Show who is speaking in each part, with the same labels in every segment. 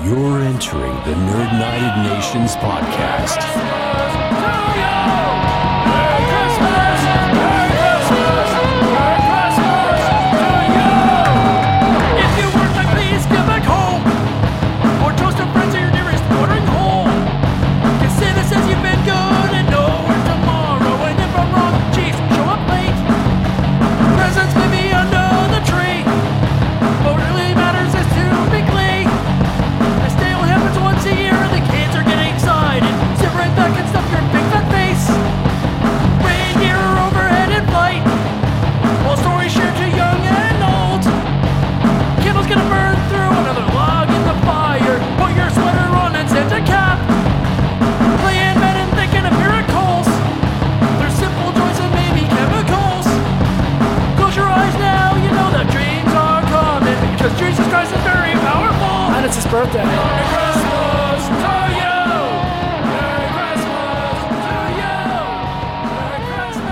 Speaker 1: You're entering the Nerd United Nations podcast.
Speaker 2: Christmas.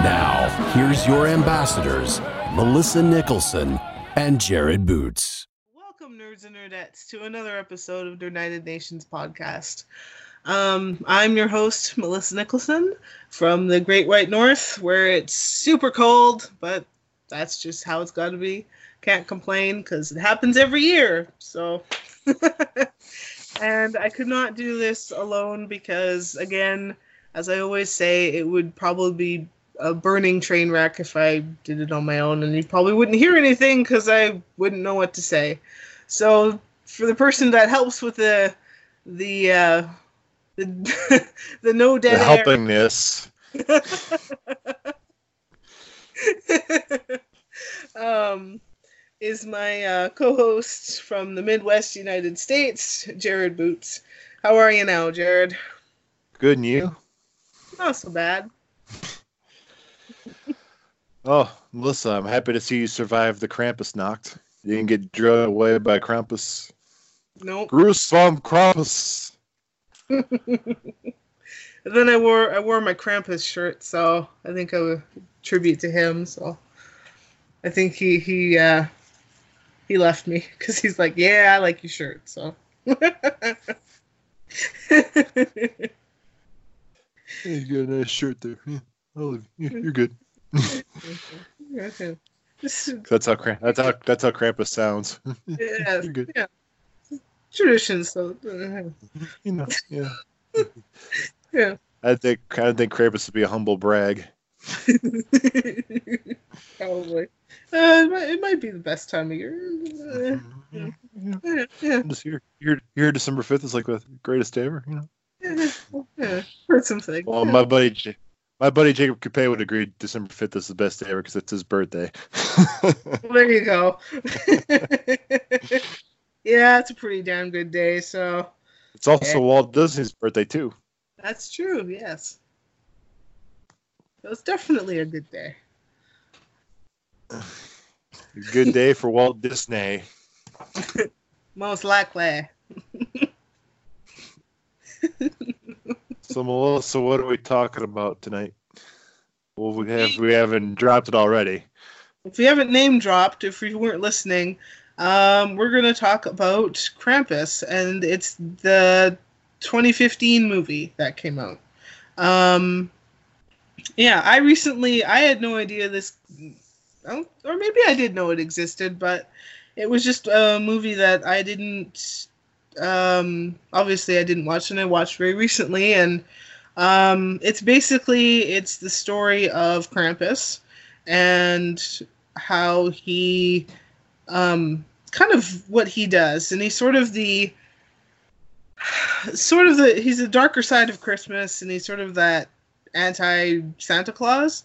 Speaker 1: Now, here's your ambassadors, Melissa Nicholson and Jared Boots.
Speaker 3: Welcome, nerds and nerdettes, to another episode of the United Nations podcast. Um, I'm your host, Melissa Nicholson, from the Great White North, where it's super cold, but that's just how it's got to be. Can't complain because it happens every year. So, and I could not do this alone because, again, as I always say, it would probably be a burning train wreck if I did it on my own, and you probably wouldn't hear anything because I wouldn't know what to say. So for the person that helps with the the uh, the the no
Speaker 4: the
Speaker 3: dead air,
Speaker 4: helpingness.
Speaker 3: um, is my uh, co-host from the Midwest United States, Jared Boots. How are you now, Jared?
Speaker 4: Good and you?
Speaker 3: Not so bad.
Speaker 4: Oh, Melissa, I'm happy to see you survive the Krampus Nacht. You didn't get drawn away by Krampus.
Speaker 3: Nope.
Speaker 4: Gruß vom Krampus.
Speaker 3: Then I wore I wore my Krampus shirt, so I think I would tribute to him. So I think he he uh, he left me because he's like, yeah, I like your shirt. So
Speaker 4: You got a nice shirt there. Yeah, I'll you. You're good.
Speaker 3: Just,
Speaker 4: That's how Kramp- that's how that's how Krampus sounds.
Speaker 3: yeah,
Speaker 4: You're good.
Speaker 3: yeah, tradition. So uh,
Speaker 4: You know, yeah.
Speaker 3: yeah.
Speaker 4: I think I think Krampus would be a humble brag.
Speaker 3: Probably. Uh, it, might, it might be the best time of year. Uh,
Speaker 4: Yeah.
Speaker 3: yeah, yeah,
Speaker 4: Just here, here, here. December fifth is like the greatest day ever. You know.
Speaker 3: yeah, yeah. Heard some things.
Speaker 4: Well, my buddy, J- my buddy Jacob Capet would agree. December fifth is the best day ever because it's his birthday.
Speaker 3: well, There you go. yeah, it's a pretty damn good day. So
Speaker 4: it's also Walt Disney's birthday too.
Speaker 3: that's true. Yes, it was definitely a good day.
Speaker 4: Good day for Walt Disney.
Speaker 3: Most likely.
Speaker 4: So Melissa, what are we talking about tonight? Well, we have we haven't dropped it already.
Speaker 3: If we haven't name dropped, if you weren't listening, um, we're gonna talk about Krampus, and it's the 2015 movie that came out. Um, yeah, I recently I had no idea this, oh, or maybe I did know it existed, but it was just a movie that I didn't. Um, obviously, I didn't watch, and I watched very recently, and um, it's basically it's the story of Krampus and how he um, kind of what he does, and he's sort of the sort of the he's the darker side of Christmas, and he's sort of that anti Santa Claus.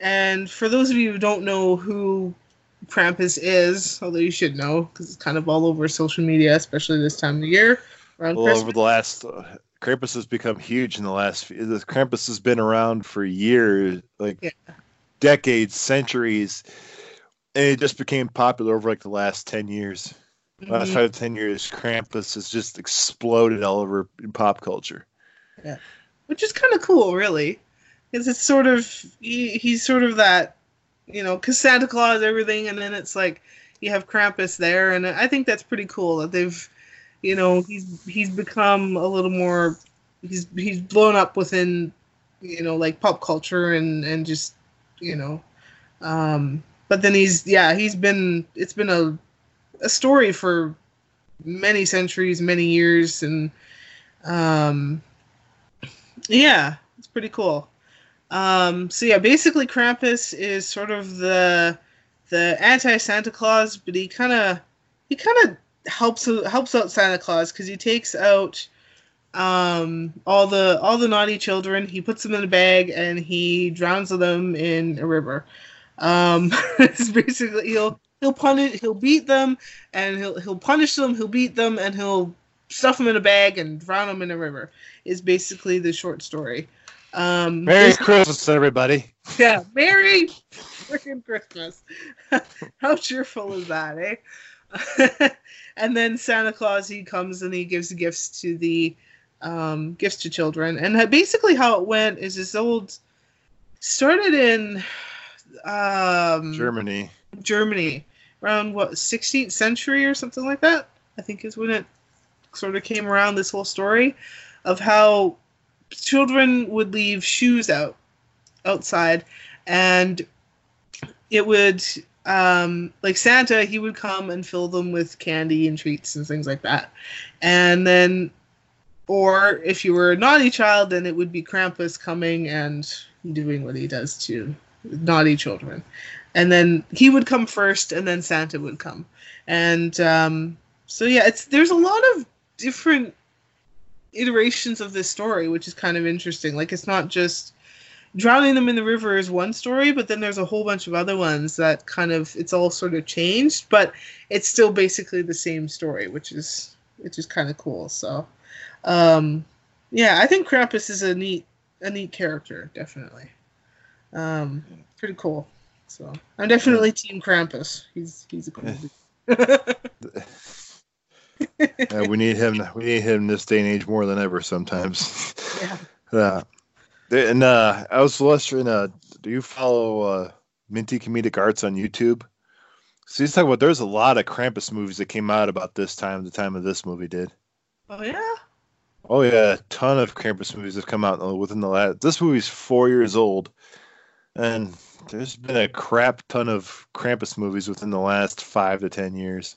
Speaker 3: And for those of you who don't know who Krampus is, although you should know because it's kind of all over social media, especially this time of year around
Speaker 4: Well,
Speaker 3: Christmas.
Speaker 4: over the last, uh, Krampus has become huge in the last. few- The Krampus has been around for years, like
Speaker 3: Yeah.
Speaker 4: decades, centuries, and it just became popular over like the last ten years. Last
Speaker 3: Mhm.
Speaker 4: five to ten years, Krampus has just exploded all over in pop culture.
Speaker 3: Which is kind of cool, really, because it's sort of he, he's sort of that, you know, because Santa Claus everything, and then it's like you have Krampus there, and I think that's pretty cool that they've you know he's he's become a little more he's he's blown up within you know like pop culture and and just you know um but then he's yeah he's been it's been a a story for many centuries many years and um yeah it's pretty cool. Um so yeah basically krampus is sort of the the anti santa claus but he kind of he kind of helps helps out santa claus because he takes out um all the all the naughty children he puts them in a bag and he drowns them in a river. Um it's basically he'll he'll punish he'll beat them and he'll he'll punish them he'll beat them and he'll stuff them in a bag and drown them in a river is basically the short story um
Speaker 4: Merry Christmas, everybody.
Speaker 3: yeah merry freaking christmas how cheerful is that eh and then santa claus he comes and he gives gifts to the um gifts to children and basically how it went is this old started in um
Speaker 4: Germany.
Speaker 3: Germany around what 16th century or something like that. I think is when it sort of came around this whole story of how children would leave shoes out outside and it would um like Santa he would come and fill them with candy and treats and things like that. And then or if you were a naughty child then it would be Krampus coming and doing what he does to naughty children and then he would come first and then santa would come and um, so yeah it's there's a lot of different iterations of this story which is kind of interesting. Like it's not just drowning them in the river is one story but then there's a whole bunch of other ones that kind of it's all sort of changed but it's still basically the same story which is which is kind of cool so um yeah i think krampus is a neat a neat character definitely. Um pretty cool so. I'm definitely Team Krampus. He's he's a cool
Speaker 4: Uh, we need him. We need him this day and age more than ever. Sometimes.
Speaker 3: yeah.
Speaker 4: Yeah. And uh, I was wondering, uh, do you follow uh, Minty Comedic Arts on YouTube? So he's talking about there's a lot of Krampus movies that came out about this time, the time of this movie did.
Speaker 3: Oh yeah.
Speaker 4: Oh yeah, a ton of Krampus movies have come out within the last. This movie's four years old, and there's been a crap ton of Krampus movies within the last five to ten years.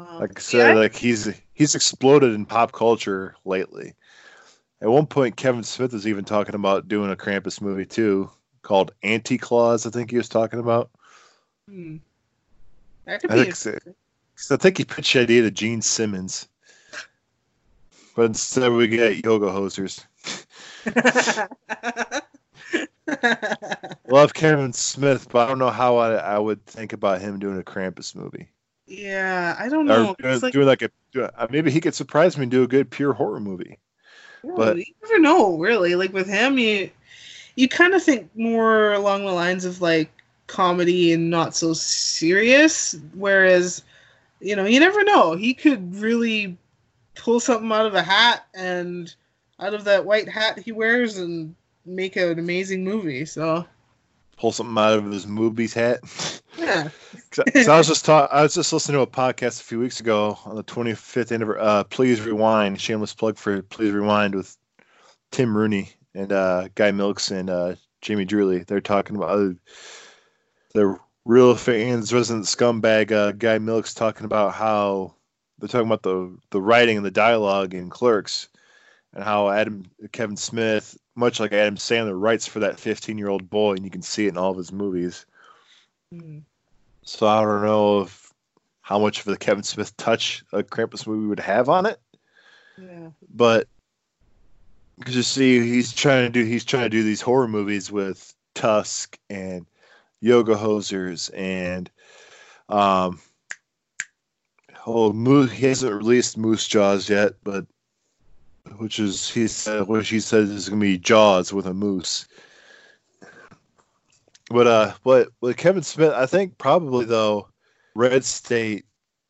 Speaker 3: Wow.
Speaker 4: Like I said,
Speaker 3: Yeah.
Speaker 4: like he's he's exploded in pop culture lately. At one point, Kevin Smith was even talking about doing a Krampus movie too, called Anti Claus. I think he was talking about.
Speaker 3: Hmm. That could
Speaker 4: I
Speaker 3: be.
Speaker 4: think, so. I think he pitched the idea to Gene Simmons, but instead we get yoga hosers. Love Kevin Smith, but I don't know how I, I would think about him doing a Krampus movie.
Speaker 3: Yeah, I don't know.
Speaker 4: Or
Speaker 3: like,
Speaker 4: doing like a maybe he could surprise me and do a good pure horror movie. but-
Speaker 3: you never know, really. Like with him, you you kind of think more along the lines of like comedy and not so serious. Whereas, you know, you never know. He could really pull something out of a hat and out of that white hat he wears and make an amazing movie. So
Speaker 4: Pull something out of his movies hat.
Speaker 3: yeah.
Speaker 4: So I was just ta- I was just listening to a podcast a few weeks ago on the 25th anniversary. Uh, Please rewind. Shameless plug for Please Rewind with Tim Rooney and uh, Guy Milks and uh, Jamie Drewley. They're talking about uh, the real fans resident scumbag uh, Guy Milks talking about how they're talking about the the writing and the dialogue in Clerks and how Adam Kevin Smith, much like Adam Sandler, writes for that 15 year old boy, and you can see it in all of his movies.
Speaker 3: Hmm.
Speaker 4: So I don't know if how much of the Kevin Smith touch a Krampus movie would have on it,
Speaker 3: Yeah.
Speaker 4: but because you see, he's trying to do he's trying to do these horror movies with Tusk and Yoga Hosers and um oh Moose, he hasn't released Moose Jaws yet, but which is he said which he says is gonna be Jaws with a moose. But uh, but with Kevin Smith, I think probably though, Red State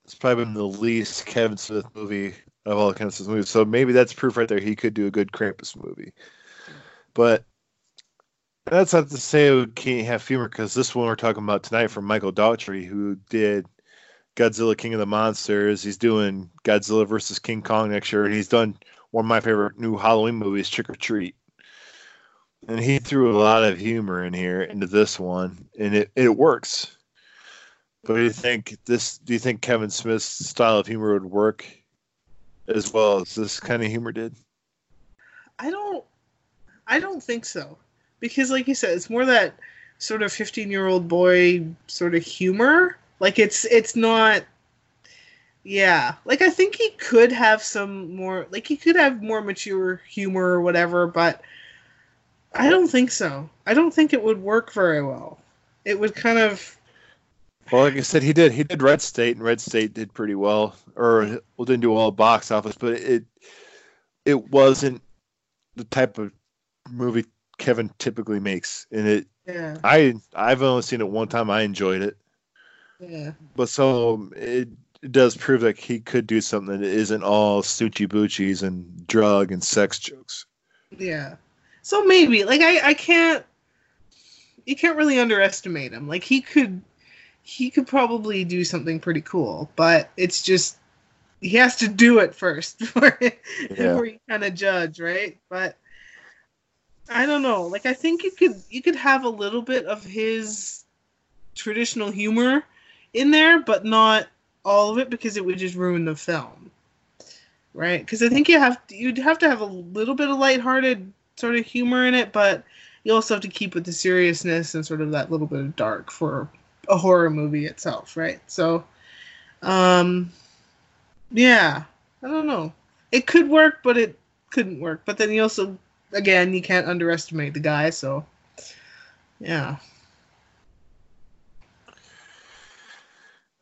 Speaker 4: has probably been the least Kevin Smith movie of all Kevin Smith movies. So maybe that's proof right there he could do a good Krampus movie. But that's not to say we can't have humor because this one we're talking about tonight from Michael Dougherty, who did Godzilla King of the Monsters. He's doing Godzilla versus King Kong next year, and he's done one of my favorite new Halloween movies, Trick or Treat. And he threw a lot of humor in here into this one, and it, it works. But do you think this? Do you think Kevin Smith's style of humor would work as well as this kind of humor did?
Speaker 3: I don't I don't think so. Because like you said, it's more that sort of 15-year-old boy sort of humor. Like it's it's not yeah, like I think he could have some more like he could have more mature humor or whatever, but I don't think so. I don't think it would work very well. It would kind of
Speaker 4: Well, like I said, he did. He did Red State, and Red State did pretty well, or well, didn't do well box office, but it it wasn't the type of movie Kevin typically makes, and it.
Speaker 3: yeah,
Speaker 4: I I've only seen it one time. I enjoyed it,
Speaker 3: yeah.
Speaker 4: but so it does prove that he could do something that isn't all snoochie boochies and drug and sex jokes.
Speaker 3: Yeah. So maybe like I I can't you can't really underestimate him. Like he could he could probably do something pretty cool, but it's just he has to do it first before before you kind of judge, right? But I don't know. Like I think you could you could have a little bit of his traditional humor in there, but not all of it because it would just ruin the film. Right? Because I think you have you'd have to have a little bit of lighthearted sort of humor in it, but you also have to keep with the seriousness and sort of that little bit of dark for a horror movie itself, right? So, um, yeah, I don't know. It could work, but it couldn't work. But then you also, again, you can't underestimate the guy. So, yeah,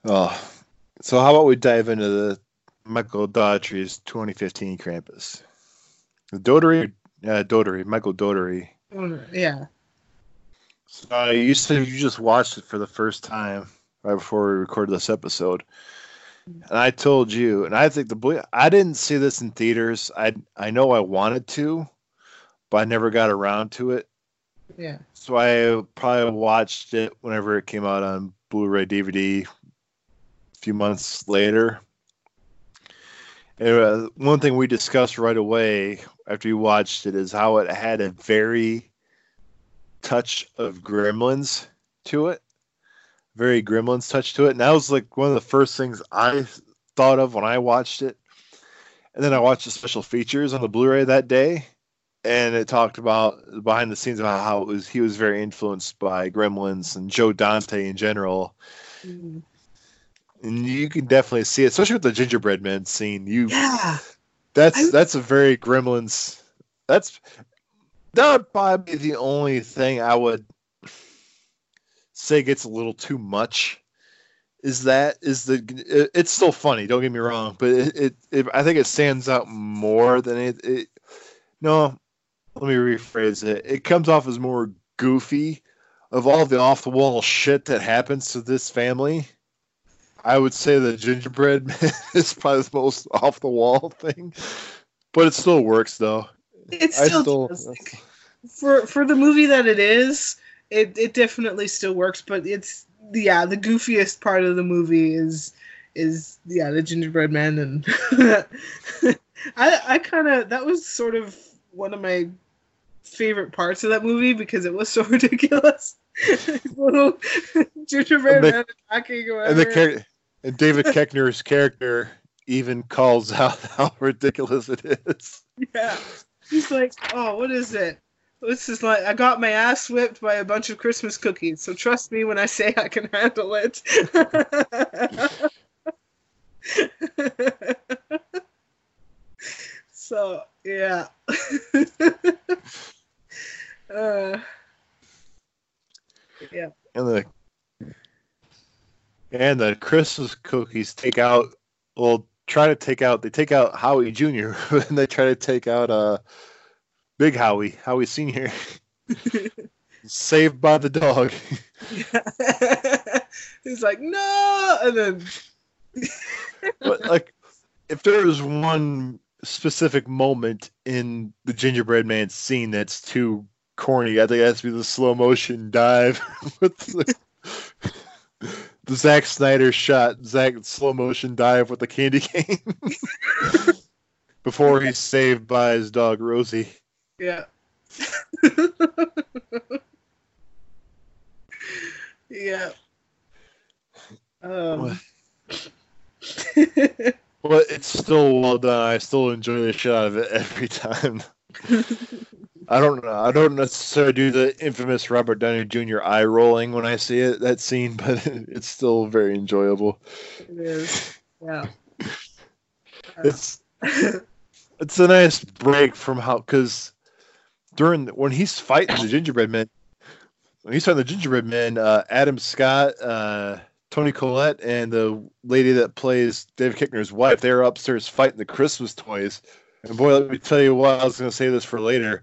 Speaker 4: Oh, so how about we dive into the Michael Dougherty's 2015 Krampus? The Dougherty, uh, Dougherty, Michael Dougherty.
Speaker 3: yeah,
Speaker 4: So uh, you said you just watched it for the first time right before we recorded this episode, and I told you, and I think the I didn't see this in theaters. I I know I wanted to, but I never got around to it.
Speaker 3: yeah,
Speaker 4: So I probably watched it whenever it came out on Blu-ray DVD few months later. And, uh, one thing we discussed right away after you watched it is how it had a very touch of Gremlins to it, very Gremlins touch to it. And that was like one of the first things I thought of when I watched it. And then I watched the special features on the Blu-ray that day, and it talked about behind the scenes about how it was he was very influenced by Gremlins and Joe Dante in general.
Speaker 3: Mhm.
Speaker 4: And you can definitely see it, especially with the gingerbread man scene. You
Speaker 3: yeah.
Speaker 4: that's
Speaker 3: I-
Speaker 4: that's a very Gremlins. That's that would probably be the only thing I would say gets a little too much. Is that is the it, it's still funny? Don't get me wrong, but it, it, it I think it stands out more than it, it. No, let me rephrase it. It comes off as more goofy. Of all the off the wall shit that happens to this family, I would say the gingerbread man is probably the most off the wall thing, but it still works though.
Speaker 3: It still,
Speaker 4: still-
Speaker 3: does. Like, for for the movie that it is, it it definitely still works. But it's yeah, the goofiest part of the movie is is yeah the gingerbread man and I I kind of that was sort of one of my favorite parts of that movie because it was so ridiculous. Little gingerbread
Speaker 4: And the-
Speaker 3: man attacking or
Speaker 4: And the
Speaker 3: whatever.
Speaker 4: char- and David Koechner's character even calls out how ridiculous it is.
Speaker 3: Yeah. He's like, oh, what is it? This is like, I got my ass whipped by a bunch of Christmas cookies, so trust me when I say I can handle it. so, yeah. uh, yeah.
Speaker 4: And the and the Christmas cookies take out well try to take out they take out Howie Jr. and they try to take out uh Big Howie, Howie Senior. Saved by the dog.
Speaker 3: He's like, no! And then,
Speaker 4: but like if there is one specific moment in the gingerbread man scene that's too corny i think it has to be the slow motion dive with the, the Zack Snyder shot Zack slow motion dive with the candy cane before he's saved by his dog Rosie.
Speaker 3: Yeah. yeah. Um.
Speaker 4: But it's still well done. I still enjoy the shit out of it every time. I don't know. I don't necessarily do the infamous Robert Downey Jr. eye rolling when I see it that scene, but it's still very enjoyable.
Speaker 3: it is. Yeah.
Speaker 4: It's it's a nice break from how because during when he's fighting the gingerbread men, when he's fighting the gingerbread men, uh, Adam Scott, uh, Toni Collette, and the lady that plays David Koechner's wife, they're upstairs fighting the Christmas toys. And boy, let me tell you what, I was going to say this for later.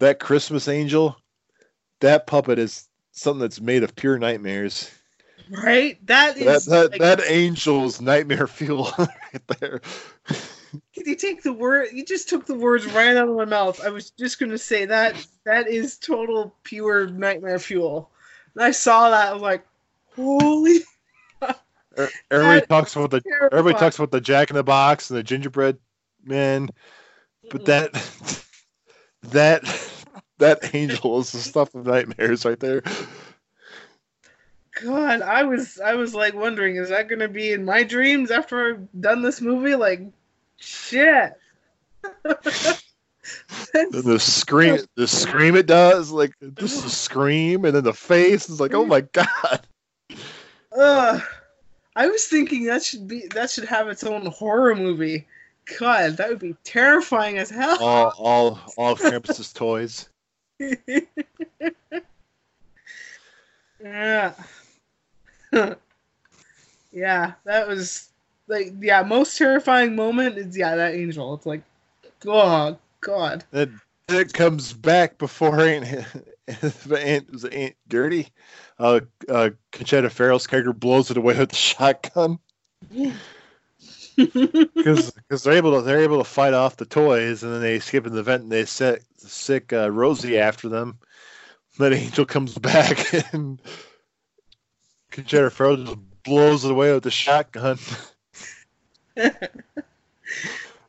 Speaker 4: That Christmas angel, that puppet is something that's made of pure nightmares.
Speaker 3: Right? That
Speaker 4: That
Speaker 3: is.
Speaker 4: that,
Speaker 3: like,
Speaker 4: that angel's nightmare fuel right there.
Speaker 3: Can you take the word? You just took the words right out of my mouth. I was just gonna say that that is total pure nightmare fuel. And I saw that. I was like, holy.
Speaker 4: Er- Everybody talks about the everybody talks about the Jack in the Box and the gingerbread man, but that that that angel is the stuff of nightmares right there.
Speaker 3: God, I was I was like wondering, is that gonna be in my dreams after I've done this movie? Like, shit.
Speaker 4: The scream, the scream it does, like this is a scream, and then the face is like, oh my god.
Speaker 3: Ugh. I was thinking that should be that should have its own horror movie. God, that would be terrifying as hell.
Speaker 4: All all all of Krampus's toys.
Speaker 3: yeah. yeah, that was like yeah, most terrifying moment is yeah, that angel. It's like oh god.
Speaker 4: That that comes back before Aunt Aunt was it Aunt Dirty. Uh, uh, Conchata Ferrell's character blows it away with the shotgun because they're able to they're able to fight off the toys and then they escape in the vent and they set sick uh, Rosie after them. Then Angel comes back and Conchata Ferrell just blows it away with the shotgun.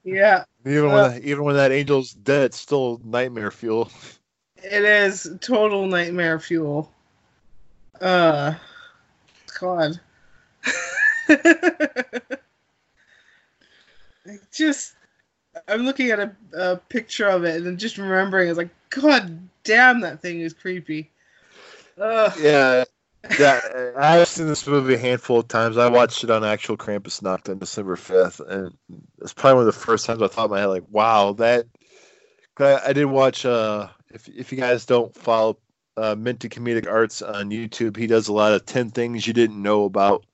Speaker 3: yeah,
Speaker 4: Even
Speaker 3: Uh,
Speaker 4: when even when that angel's dead, it's still nightmare fuel.
Speaker 3: it is total nightmare fuel. Uh God. Just I'm looking at a, a picture of it and just remembering it's like god damn that thing is creepy. Ugh.
Speaker 4: Yeah. I've seen this movie a handful of times. I watched it on actual Krampus Nacht on December fifth, and it's probably one of the first times I thought in my head, like, "Wow, that." I, I did watch. Uh, if if you guys don't follow uh, Minty Comedic Arts on YouTube, he does a lot of ten things you didn't know about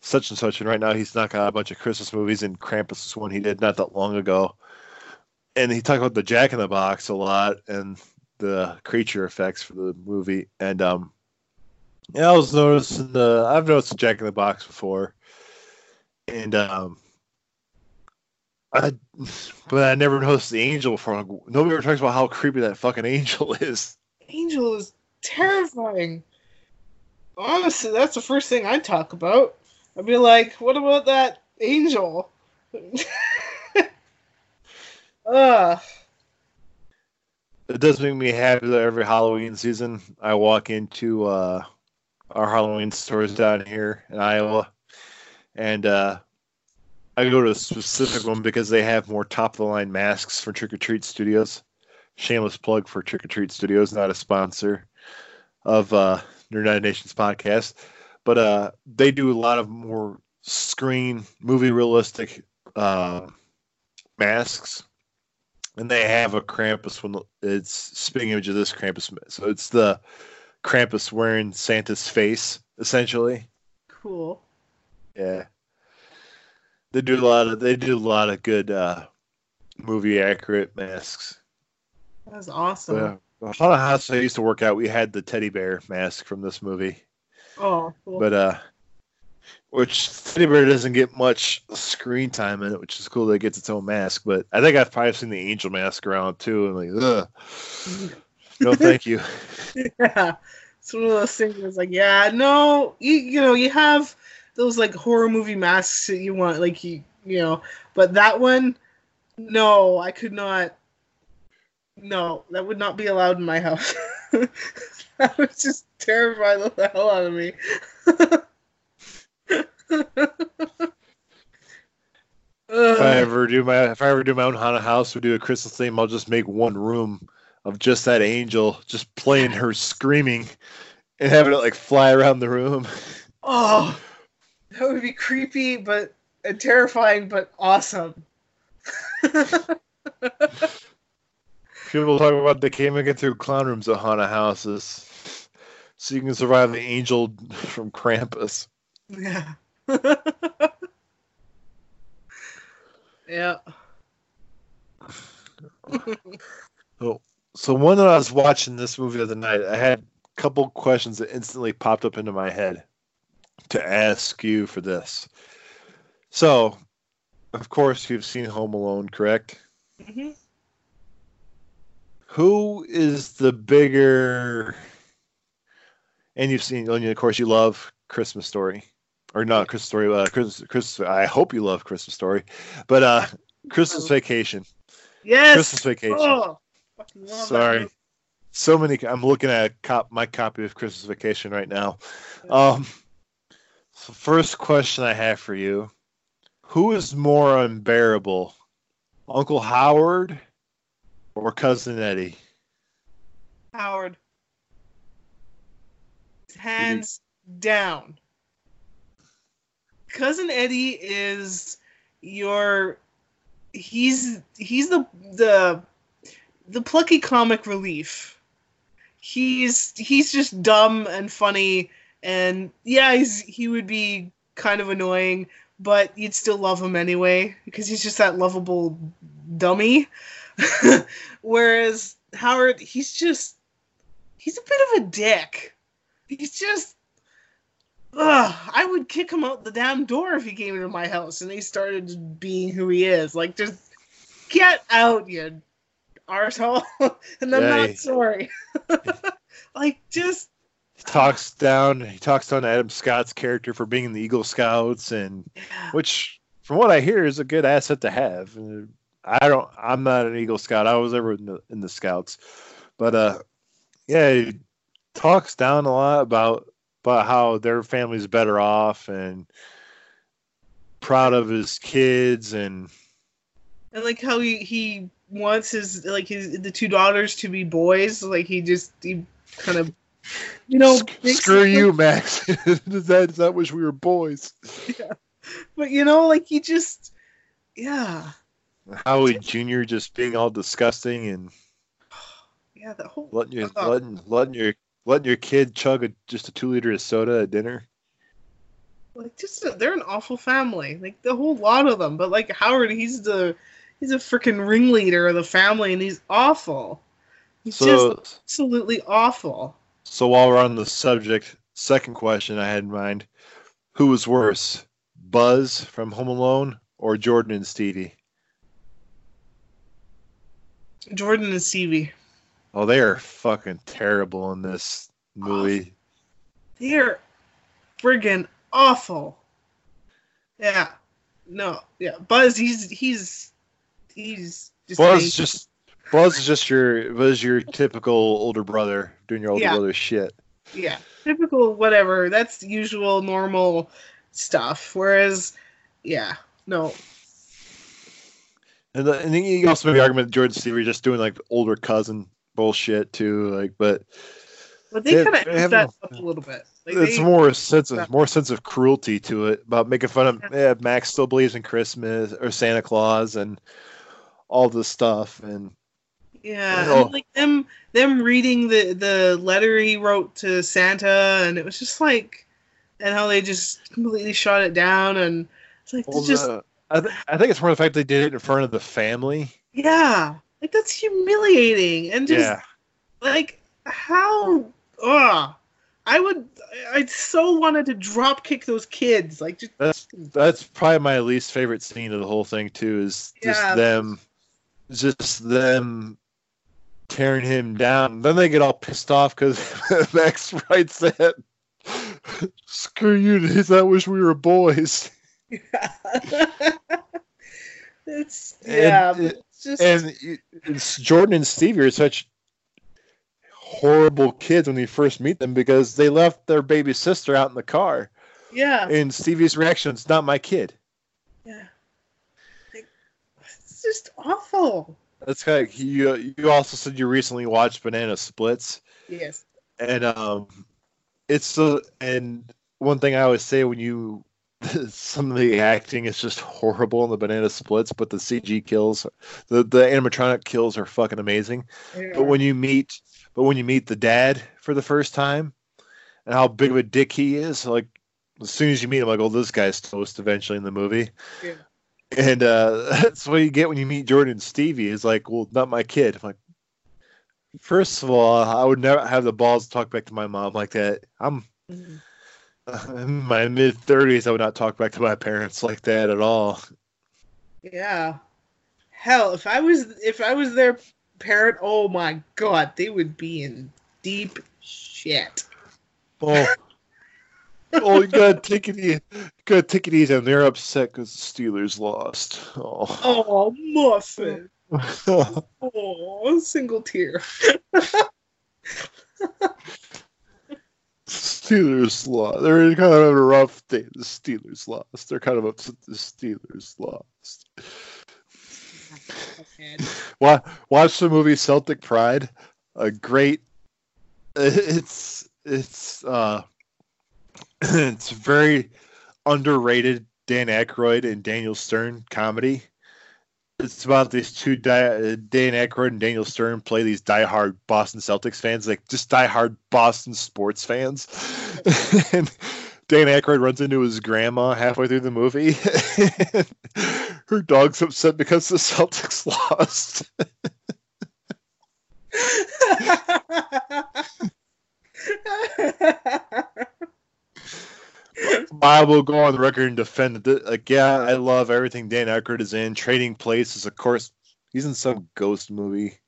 Speaker 4: such and such. And right now, he's knocking out a bunch of Christmas movies, and Krampus is one he did not that long ago. And he talked about the Jack in the Box a lot and the creature effects for the movie. And um, yeah, I was noticing the I've noticed Jack in the Box before, and um, I but I never noticed the angel before. Nobody ever talks about how creepy that fucking angel is.
Speaker 3: Angel is terrifying. Honestly, that's the first thing I'd talk about. I'd be like, what about that angel? Ugh.
Speaker 4: It does make me happy that every Halloween season I walk into uh, our Halloween stores down here in Iowa, and uh, I go to a specific one because they have more top of the line masks for Trick or Treat Studios. Shameless plug for Trick or Treat Studios, not a sponsor of uh, United Nations podcast, but uh, they do a lot of more screen movie realistic uh, masks and they have a Krampus when it's spitting image of this Krampus. So it's the Krampus wearing Santa's face, essentially.
Speaker 3: Cool.
Speaker 4: Yeah. They do a lot of they do a lot of good uh, movie accurate masks.
Speaker 3: That's awesome.
Speaker 4: Yeah. Haunted house I used to work out, we had the teddy bear mask from this movie,
Speaker 3: Oh, cool.
Speaker 4: but uh, which teddy bear doesn't get much screen time in it, which is cool that it gets its own mask. But I think I've probably seen the angel mask around too, and like, ugh, no, thank you.
Speaker 3: yeah, it's one of those things. That's like, yeah, no, you you know, you have those like horror movie masks that you want, like you you know. But that one, no, I could not. No, that would not be allowed in my house. that would just terrify the hell out of me.
Speaker 4: If I ever do my if I ever do my own haunted house or do a Christmas theme, I'll just make one room of just that angel, just playing her screaming, and having it like fly around the room.
Speaker 3: Oh, that would be creepy, but and terrifying, but awesome.
Speaker 4: People talk about they even get through clown rooms at haunted houses, so you can survive the angel from Krampus.
Speaker 3: yeah. yeah.
Speaker 4: So when I was watching this movie the other night, I had a couple questions that instantly popped up into my head to ask you for this. So, of course, you've seen Home Alone, correct?
Speaker 3: Mhm.
Speaker 4: Who is the bigger? And you've seen, and of course, you love Christmas Story, or not Christmas Story. Uh, Christmas, Christmas. I hope you love Christmas Story, but uh, Christmas Vacation.
Speaker 3: Yes.
Speaker 4: Christmas Vacation.
Speaker 3: Oh,
Speaker 4: Sorry. So many. I'm looking at a cop, my copy of Christmas Vacation right now. Um, so first question I have for you: Who is more unbearable, Uncle Howard or Cousin Eddie?
Speaker 3: Howard. Hands down. Cousin Eddie is your he's he's the the the plucky comic relief. He's he's just dumb and funny and yeah, he's he would be kind of annoying, but you'd still love him anyway because he's just that lovable dummy. Whereas Howard, he's just he's a bit of a dick. He's just Ugh, I would kick him out the damn door if he came into my house and he started being who he is. Like, just get out, you arsehole. and I'm
Speaker 4: Yeah,
Speaker 3: not sorry. like, just
Speaker 4: He talks down. He talks down Adam Scott's character for being in the Eagle Scouts, and
Speaker 3: yeah.
Speaker 4: which, from what I hear, is a good asset to have. I don't. I'm not an Eagle Scout. I was ever in the, in the Scouts, but uh, yeah, talks down a lot about about how their family's better off and proud of his kids and
Speaker 3: and like how he he wants his like his the two daughters to be boys. Like he just he kind of you know
Speaker 4: Sc- screw you, Max. does that does wish we were boys?
Speaker 3: yeah But you know, like he just yeah
Speaker 4: Howie Jr. just being all disgusting and
Speaker 3: yeah that whole
Speaker 4: letting your letting letting your letting your kid chug a, just a two liter of soda at dinner.
Speaker 3: like just they're an awful family. Like the whole lot of them. But like howard he's the he's a freaking ringleader of the family and he's awful. He's
Speaker 4: So
Speaker 3: just absolutely awful.
Speaker 4: So while we're on the subject, second question I had in mind: Who was worse, Buzz from Home Alone or Jordan and Stevie?
Speaker 3: jordan and stevie
Speaker 4: Oh, they are fucking terrible in this movie.
Speaker 3: they're friggin awful yeah no yeah buzz he's he's he's just
Speaker 4: Buzz
Speaker 3: amazing.
Speaker 4: just Buzz is just your Buzz your typical older brother doing your older
Speaker 3: Yeah.
Speaker 4: brother shit.
Speaker 3: yeah typical whatever that's usual normal stuff whereas yeah no
Speaker 4: And, the, and then you also make the argument that Jordan are just doing like older cousin bullshit too. Like, but
Speaker 3: but they
Speaker 4: They-
Speaker 3: kind of
Speaker 4: have
Speaker 3: that up a little bit like
Speaker 4: it's
Speaker 3: they-
Speaker 4: more a sense of more sense of cruelty to it about making fun of yeah, Max still believes in Christmas or Santa Claus and all this stuff and
Speaker 3: Yeah, and, like them them reading the the letter he wrote to Santa, and it was just like, and how they just completely shot it down, and it's like
Speaker 4: well,
Speaker 3: it's just
Speaker 4: the- I, th- I think it's more the fact they did it in front of the family.
Speaker 3: yeah, like that's humiliating, and just
Speaker 4: yeah,
Speaker 3: like how ugh. I would I so wanted to drop kick those kids, like just
Speaker 4: that's that's probably my least favorite scene of the whole thing too. Is just
Speaker 3: Yeah.
Speaker 4: them, just them tearing him down. Then they get all pissed off because Max writes that Screw you! I wish we were boys.
Speaker 3: Yeah.
Speaker 4: it's
Speaker 3: yeah, but
Speaker 4: it-
Speaker 3: it's just
Speaker 4: And it's Jordan and Stevie are such horrible kids when you first meet them because they left their baby sister out in the car.
Speaker 3: yeah,
Speaker 4: And Stevie's reaction is not my kid.
Speaker 3: yeah. Like, it's just awful.
Speaker 4: That's kind of you. You also said you recently watched Banana Splits,
Speaker 3: Yes.
Speaker 4: and um, it's the and one thing I always say when you some of the acting is just horrible in the Banana Splits, but the CG kills, the the animatronic kills are fucking amazing. But when you meet, but when you meet the dad for the first time, and how big of a dick he is, like as soon as you meet him, like, oh, this guy's toast eventually in the movie.
Speaker 3: Yeah.
Speaker 4: And uh, that's what you get when you meet Jordan and Stevie. Is like, well, not my kid. I'm like, first of all, I would never have the balls to talk back to my mom like that. I'm
Speaker 3: Mhm.
Speaker 4: In my mid thirties. I would not talk back to my parents like that at all.
Speaker 3: Yeah. Hell, if I was if I was their parent, oh my god, they would be in deep shit.
Speaker 4: Oh, oh, you gotta take it easy. You gotta take it easy. And they're upset because the Steelers lost. Oh.
Speaker 3: Oh, muffin. Oh, single tear.
Speaker 4: Steelers lost. They're kind of a rough day. The Steelers lost. They're kind of upset. The Steelers lost. Watch, watch the movie Celtic Pride. A great. It's it's uh, it's very underrated. Dan Aykroyd and Daniel Stern comedy. It's about these two die, uh, Dan Aykroyd and Daniel Stern play these diehard Boston Celtics fans, like just diehard Boston sports fans. and Dan Aykroyd runs into his grandma halfway through the movie. Her dog's upset because the Celtics lost. I will go on the record and defend that. Like, yeah, I love everything Dan Aykroyd is in. Trading Places, of course, he's in some ghost movie.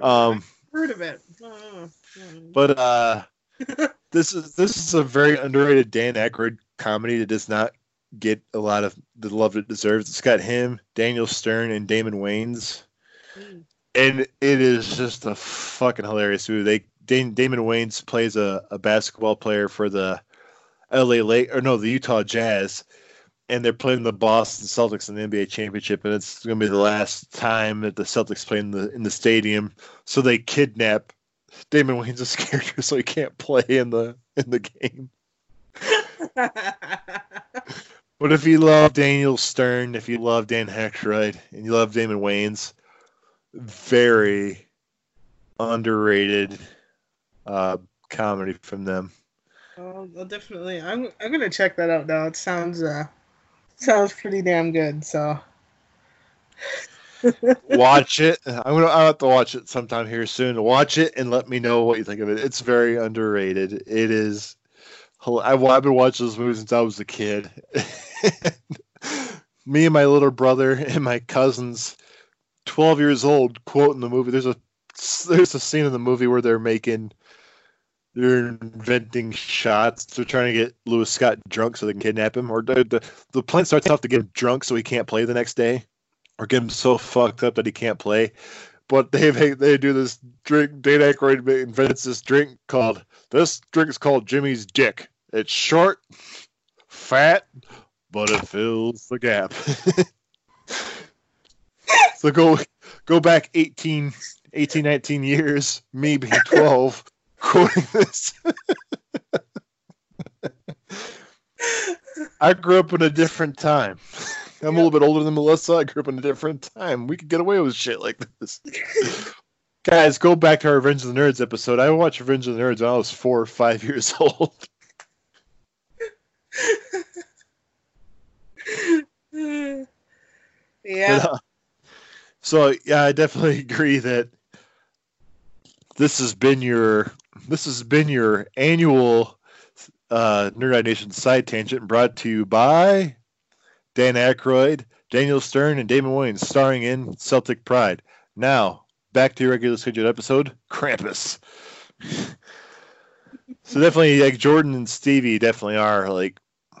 Speaker 4: Um,
Speaker 3: heard of it. Mm.
Speaker 4: but uh, this is this is a very underrated Dan Aykroyd comedy that does not get a lot of the love it deserves. It's got him, Daniel Stern, and Damon Wayans,
Speaker 3: Mm.
Speaker 4: and it is just a fucking hilarious movie. They Dan, Damon Wayans plays a, a basketball player for the L.A. Lake or no, the Utah Jazz, and they're playing the Boston Celtics in the NBA championship, and it's going to be the last time that the Celtics play in the in the stadium. So they kidnap Damon Wayans' character, so he can't play in the in the game. But if you love Daniel Stern, if you love Dan Aykroyd, and you love Damon Wayans, very underrated uh, comedy from them.
Speaker 3: Oh, well, definitely. I'm I'm gonna check that out now. It sounds uh sounds pretty damn good. So
Speaker 4: Watch it. I'm gonna. I have to watch it sometime here soon. Watch it and let me know what you think of it. It's very underrated. It is. I've, I've been watching this movie since I was a kid. me and my little brother and my cousins, 12 years old, quoting the movie. There's a there's a scene in the movie where they're making they're inventing shots. They're trying to get Lewis Scott drunk so they can kidnap him. Or the the, the plan starts off to get him drunk so he can't play the next day, or get him so fucked up that he can't play. But they they do this drink. Dan Aykroyd invents this drink called this drink is called Jimmy's Dick. It's short, fat, but it fills the gap. so go go back 18, 18, 19 years, being 12, quoting this. I grew up in a different time. I'm a little bit older than Melissa. I grew up in a different time. We could get away with shit like this. Guys, go back to our Revenge of the Nerds episode. I watched Revenge of the Nerds when I was four or five years old.
Speaker 3: yeah.
Speaker 4: But, uh, so yeah, I definitely agree that this has been your this has been your annual uh, Nerd Eye Nation side tangent brought to you by Dan Aykroyd, Daniel Stern, and Damon Wayans, starring in Celtic Pride. Now back to your regular scheduled episode, Krampus. So definitely, like Jordan and Stevie definitely are like.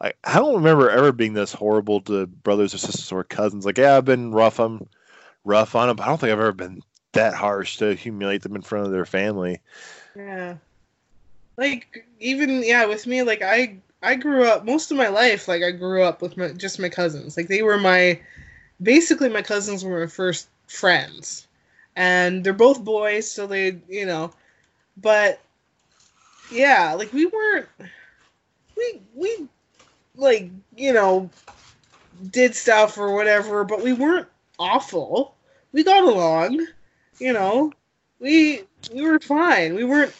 Speaker 4: I, I don't remember ever being this horrible to brothers or sisters or cousins. Like, yeah, I've been rough on, rough on them. I don't think I've ever been that harsh to humiliate them in front of their family.
Speaker 3: Yeah. Like even yeah, with me, like I I grew up most of my life, like I grew up with my just my cousins. Like they were my basically my cousins were my first friends. And they're both boys, so they you know but yeah, like we weren't we we like, you know, did stuff or whatever, but we weren't awful. We got along, you know. We we were fine. We weren't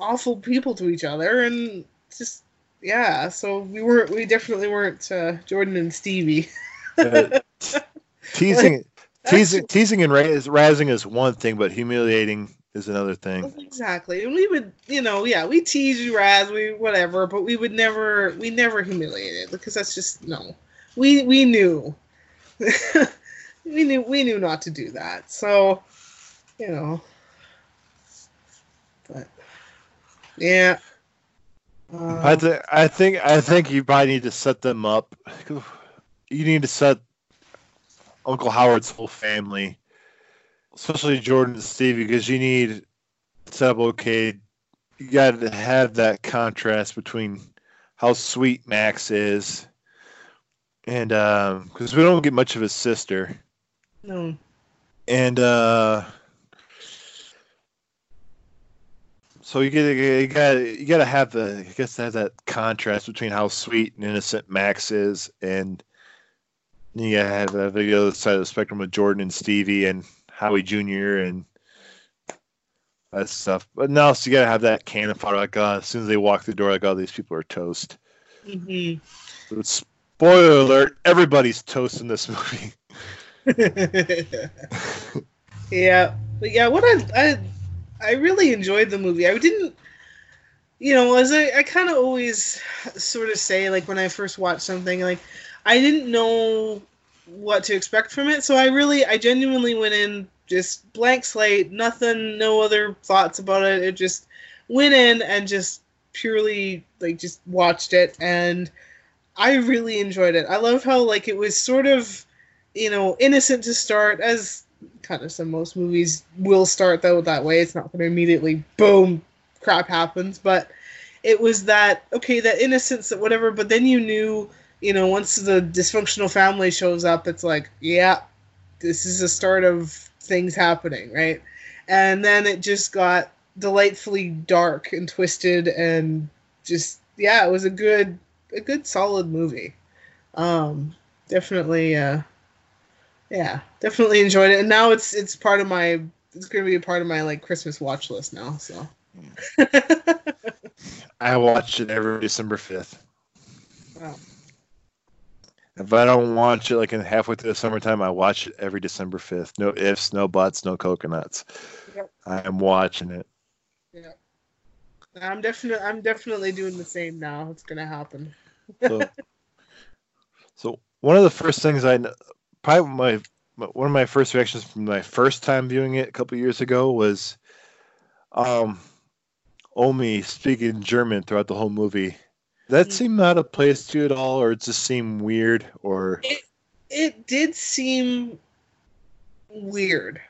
Speaker 3: awful people to each other, and just yeah. So we weren't. We definitely weren't uh, Jordan and Stevie.
Speaker 4: Uh, teasing, teasing, teasing, and raz- razzing is one thing, but humiliating is another thing.
Speaker 3: Exactly, and we would, you know, yeah, we tease, you razz, we whatever, but we would never, we never humiliated because that's just no. We we knew, we knew, we knew not to do that. So, you know, but yeah. Uh,
Speaker 4: I, th- I think I think you probably need to set them up. You need to set Uncle Howard's whole family, especially Jordan and Stevie, because you need to set up okay. You got to have that contrast between how sweet Max is, and because we don't get much of his sister,
Speaker 3: no.
Speaker 4: and uh, so you get you got you got to have the I guess have that contrast between how sweet and innocent Max is, and you gotta have the the other side of the spectrum with Jordan and Stevie and Howie Jr. and that stuff. But now, so you gotta have that cannon fodder. Like uh, as soon as they walk through the door, like oh, these people are toast.
Speaker 3: hmm
Speaker 4: But spoiler alert: everybody's toast in this movie.
Speaker 3: yeah, but yeah, what I I I really enjoyed the movie. I didn't, you know, as I I kind of always sort of say like when I first watched something like I didn't know what to expect from it, so I really I genuinely went in just blank slate, nothing, no other thoughts about it. It just went in and just purely like just watched it and I really enjoyed it. I love how like it was sort of, you know, innocent to start as kind of some most movies will start though that way. It's not going to immediately boom crap happens, but it was that okay, that innocence that whatever, but then you knew, you know, once the dysfunctional family shows up, it's like, yeah, this is the start of things happening, right? And then it just got delightfully dark and twisted and just yeah, it was a good a good solid movie. Um definitely uh yeah, definitely enjoyed it. And now it's it's part of my it's going to be a part of my like Christmas watch list now, so.
Speaker 4: I watch it every December fifth.
Speaker 3: Wow.
Speaker 4: If I don't watch it like in halfway through the summertime, I watch it every December fifth. No ifs, no buts, no coconuts.
Speaker 3: Yep.
Speaker 4: I am watching it.
Speaker 3: Yeah. I'm definitely I'm definitely doing the same now. It's going to happen.
Speaker 4: So, so one of the first things I probably my one of my first reactions from my first time viewing it a couple years ago was um Omi speaking German throughout the whole movie. That
Speaker 3: Mm.
Speaker 4: seemed out of place to you at all, or it just seemed weird, or
Speaker 3: It it did seem weird.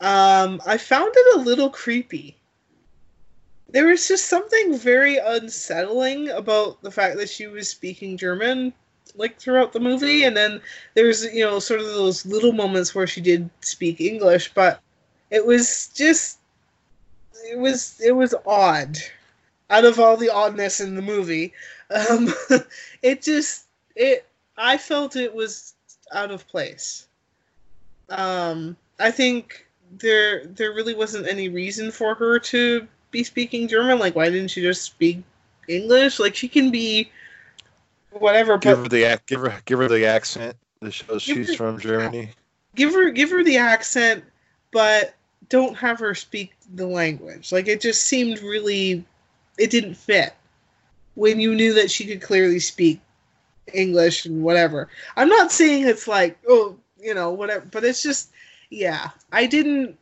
Speaker 3: Um, I found it a little creepy. There was just something very unsettling about the fact that she was speaking German like throughout the movie and then there's you know sort of those little moments where she did speak English but it was just it was it was odd out of all the oddness in the movie um it just it I felt it was out of place. Um, I think there there really wasn't any reason for her to be speaking German. Like, why didn't she just speak English? Like, she can be whatever,
Speaker 4: give her the give her give her the accent that shows she's
Speaker 3: her-
Speaker 4: from Germany.
Speaker 3: give her give her the accent, but don't have her speak the language. Like, it just seemed really it didn't fit when you knew that she could clearly speak English and whatever. I'm not saying it's like, oh, you know, whatever, but it's just, yeah, I didn't.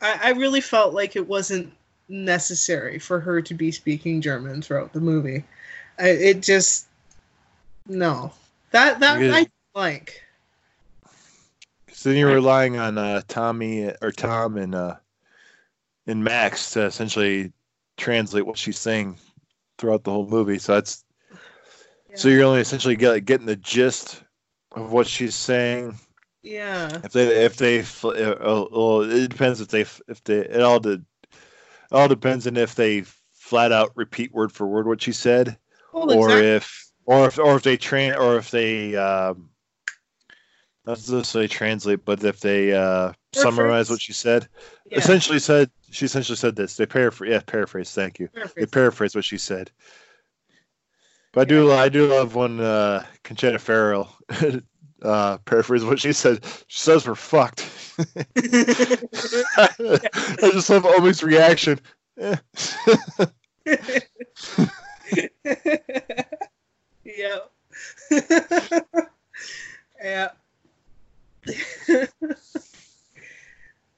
Speaker 3: I, I really felt like it wasn't necessary for her to be speaking German throughout the movie. It just no that that I like.
Speaker 4: So then you're relying on uh, Tommy or Tom and uh, and Max to essentially translate what she's saying throughout the whole movie. So that's so you're only essentially get, getting the gist of what she's saying.
Speaker 3: yeah
Speaker 4: If they if they uh, uh, well, it depends if they if they it all did it all depends on if they flat out repeat word for word what she said
Speaker 3: well,
Speaker 4: or
Speaker 3: exactly.
Speaker 4: if or if or if they train or if they um not necessarily translate but if they uh summarize what she said.
Speaker 3: Yeah,
Speaker 4: essentially said she essentially said this. They paraphrase yeah paraphrase thank you. They paraphrase. what she said. But i do i do love when uh Conchata Ferrell uh paraphrase what she said. She says we're fucked. I just love omi's reaction. Eh.
Speaker 3: Yeah. yeah.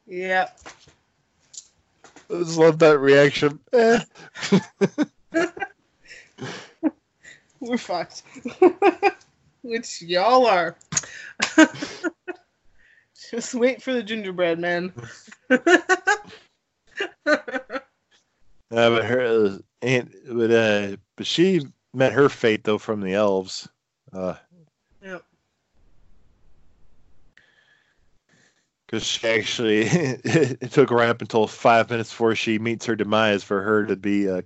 Speaker 3: yeah.
Speaker 4: i just love that reaction Eh.
Speaker 3: We're fucked. Which y'all are. Just wait for the gingerbread man.
Speaker 4: Uh, but her uh, aunt, but uh, but she met her fate though from the elves. Uh,
Speaker 3: Yep.
Speaker 4: because she actually it took right up until five minutes before she meets her demise for her to be uh,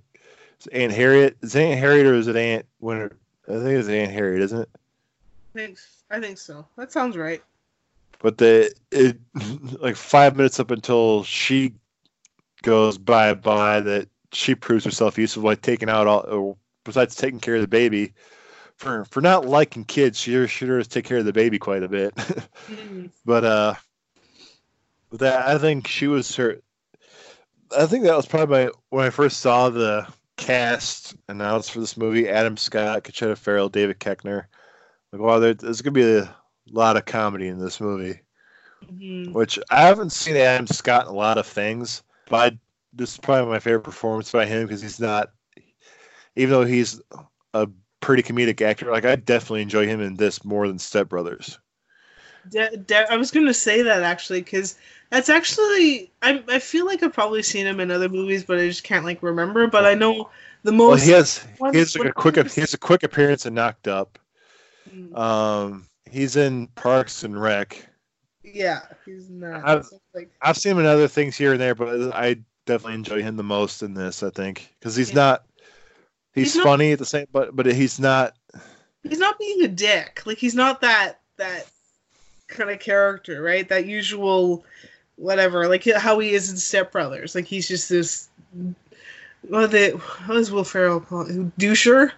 Speaker 4: Aunt Harriet. Is it Aunt Harriet or is it Aunt Winter? I think it's Aunt Harriet, isn't it?
Speaker 3: Thanks. I think so. That sounds right.
Speaker 4: But the it like five minutes up until she goes bye bye that she proves herself useful by taking out all or besides taking care of the baby. For for not liking kids she sure, does take care of the baby quite a bit. But uh that I think she was her I think that was probably my, when I first saw the cast announced for this movie Adam Scott Conchata Ferrell David Koechner. Like wow there, there's gonna be a lot of comedy in this movie
Speaker 3: Mhm.
Speaker 4: which I haven't seen Adam Scott in a lot of things, but I, this is probably my favorite performance by him because he's not, even though he's a pretty comedic actor, like I definitely enjoy him in this more than Step Brothers.
Speaker 3: De- de- I was going to say that actually because that's actually I I feel like I've probably seen him in other movies, but I just can't like remember. But I know the
Speaker 4: Well,
Speaker 3: most.
Speaker 4: he has he has like a quick he has a quick appearance in Knocked Up.
Speaker 3: Mm,
Speaker 4: Um, he's in Parks and Rec.
Speaker 3: yeah, he's not.
Speaker 4: I've-
Speaker 3: like
Speaker 4: I've seen him in other things here and there, but I definitely enjoy him the most in this. I think because he's
Speaker 3: Yeah.
Speaker 4: not he's,
Speaker 3: He's not-
Speaker 4: funny at the same, but but he's not
Speaker 3: he's not being a dick. Like he's not that that kind of character, right? That usual whatever, like how he is in Step Brothers. Like he's just this. What they what is Will Ferrell called? it? Doucher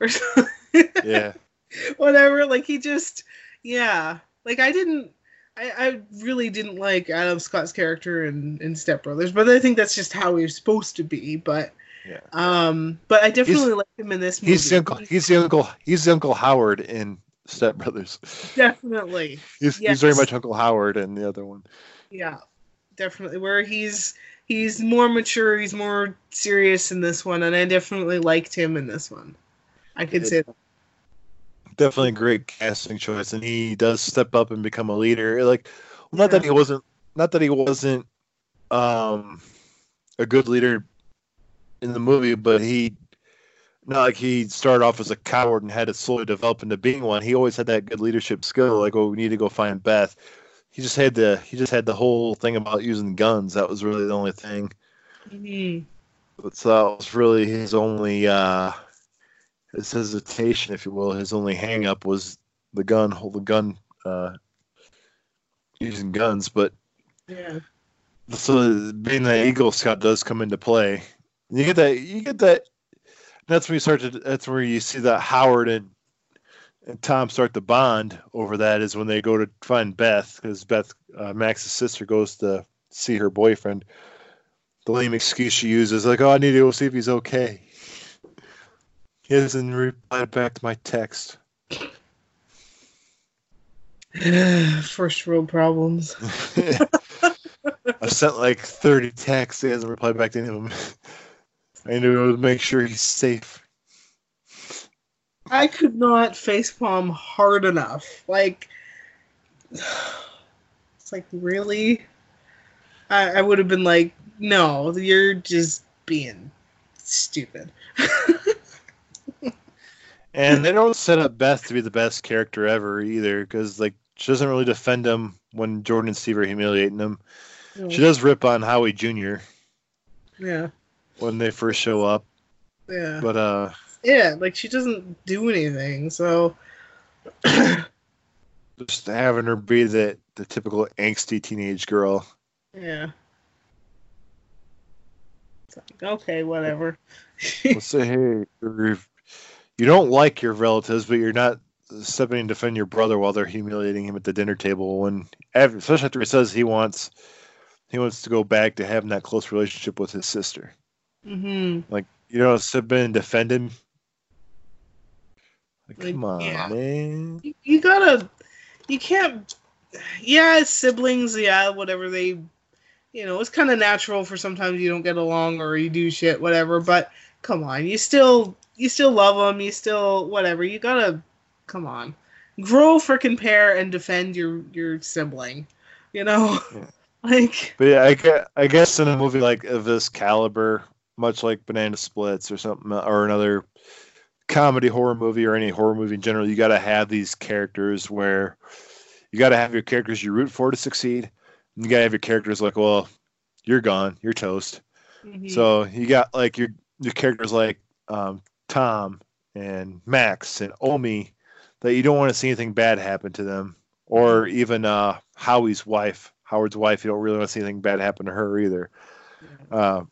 Speaker 3: or something.
Speaker 4: yeah.
Speaker 3: whatever. Like he just, yeah. Like I didn't, I, I really didn't like Adam Scott's character in in Step Brothers, but I think that's just how he's supposed to be. But,
Speaker 4: Yeah.
Speaker 3: um, but I definitely like him in this movie.
Speaker 4: He's the uncle. He's the uncle. He's the Uncle Howard in Step Brothers.
Speaker 3: definitely,
Speaker 4: He's, he's very much Uncle Howard in the other one.
Speaker 3: yeah, definitely. Where he's he's more mature, he's more serious in this one, and I definitely liked him in this one. I could say that.
Speaker 4: Definitely a great casting choice, and he does step up and become a leader. Like, well, not that he wasn't, not that he wasn't, um, a good leader in the movie, but he, not like he started off as a coward and had to slowly develop into being one. He always had that good leadership skill. Like, oh, we need to go find Beth. He just had the, he just had the whole thing about using guns. That was really the only thing.
Speaker 3: Mhm.
Speaker 4: But so that was really his only uh his hesitation, if you will, his only hang up was the gun, hold the gun uh using guns. But
Speaker 3: Yeah.
Speaker 4: so being that Eagle Scout does come into play. You get that you get that that's when you start to that's where you see that Howard and and Tom start to bond over that is when they go to find Beth because Beth uh, Max's sister goes to see her boyfriend. The lame excuse she uses like, "Oh, I need to go see if he's okay." He hasn't replied back to my text.
Speaker 3: First world problems.
Speaker 4: I sent like 30 texts. He hasn't replied back to any of them. I need to make sure he's safe.
Speaker 3: I could not facepalm hard enough. Like, it's like really. I, I would have been like, no, you're just being stupid.
Speaker 4: And they don't set up Beth to be the best character ever either, because like she doesn't really defend him when Jordan and Steve are humiliating him. She does rip on Howie Jr.
Speaker 3: yeah,
Speaker 4: when they first show up,
Speaker 3: yeah,
Speaker 4: but uh,
Speaker 3: yeah. Like she doesn't do anything. So
Speaker 4: just having her be the the typical angsty teenage girl.
Speaker 3: yeah. It's like, okay, whatever.
Speaker 4: Let's say, hey, you're, you don't like your relatives, but you're not stepping in to defend your brother while they're humiliating him at the dinner table. When, especially after he says he wants, he wants to go back to having that close relationship with his sister.
Speaker 3: Mm-hmm.
Speaker 4: Like, you know, step in and defend him. Like,
Speaker 3: Like,
Speaker 4: come on,
Speaker 3: yeah.
Speaker 4: man.
Speaker 3: You, you gotta. You can't. Yeah, siblings. Yeah, whatever they. You know, it's kind of natural for sometimes you don't get along or you do shit, whatever. But come on, you still you still love them. You still whatever. You gotta come on, grow freaking pair and defend your your sibling. You know,
Speaker 4: Yeah.
Speaker 3: like
Speaker 4: But yeah, I, gue- I guess in a movie like of this caliber, much like Banana Splits or something, or another comedy horror movie or any horror movie in general, you got to have these characters where you got to have your characters you root for to succeed. And you got to have your characters like, well, you're gone, you're toast.
Speaker 3: mhm.
Speaker 4: So you got like your your characters like um, Tom and Max and Omi that you don't want to see anything bad happen to them, or even uh, Howie's wife, Howard's wife. You don't really want to see anything bad happen to her either. Uh,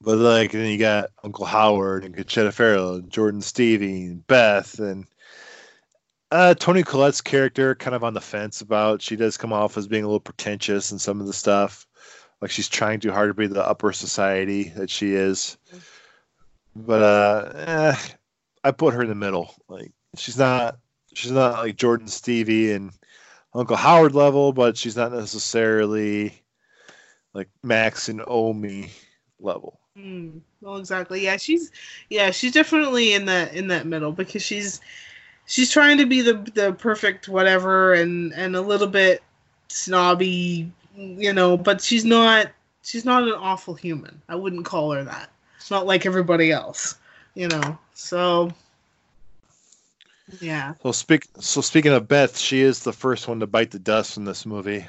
Speaker 4: but like then you got Uncle Howard and Conchata Ferrell and Jordan Stevie and Beth and uh, Toni Collette's character kind of on the fence about. She does come off as being a little pretentious in some of the stuff like she's trying too hard to be the upper society that she is. But uh, eh, I put her in the middle. Like she's not she's not like Jordan Stevie and Uncle Howard level, but she's not necessarily like Max and Omi level.
Speaker 3: Mm, well, exactly. Yeah, she's yeah, she's definitely in that in that middle because she's she's trying to be the the perfect whatever and and a little bit snobby, you know, but she's not she's not an awful human. I wouldn't call her that. It's not like everybody else, you know. So yeah.
Speaker 4: So speak so speaking of Beth, she is the first one to bite the dust in this movie.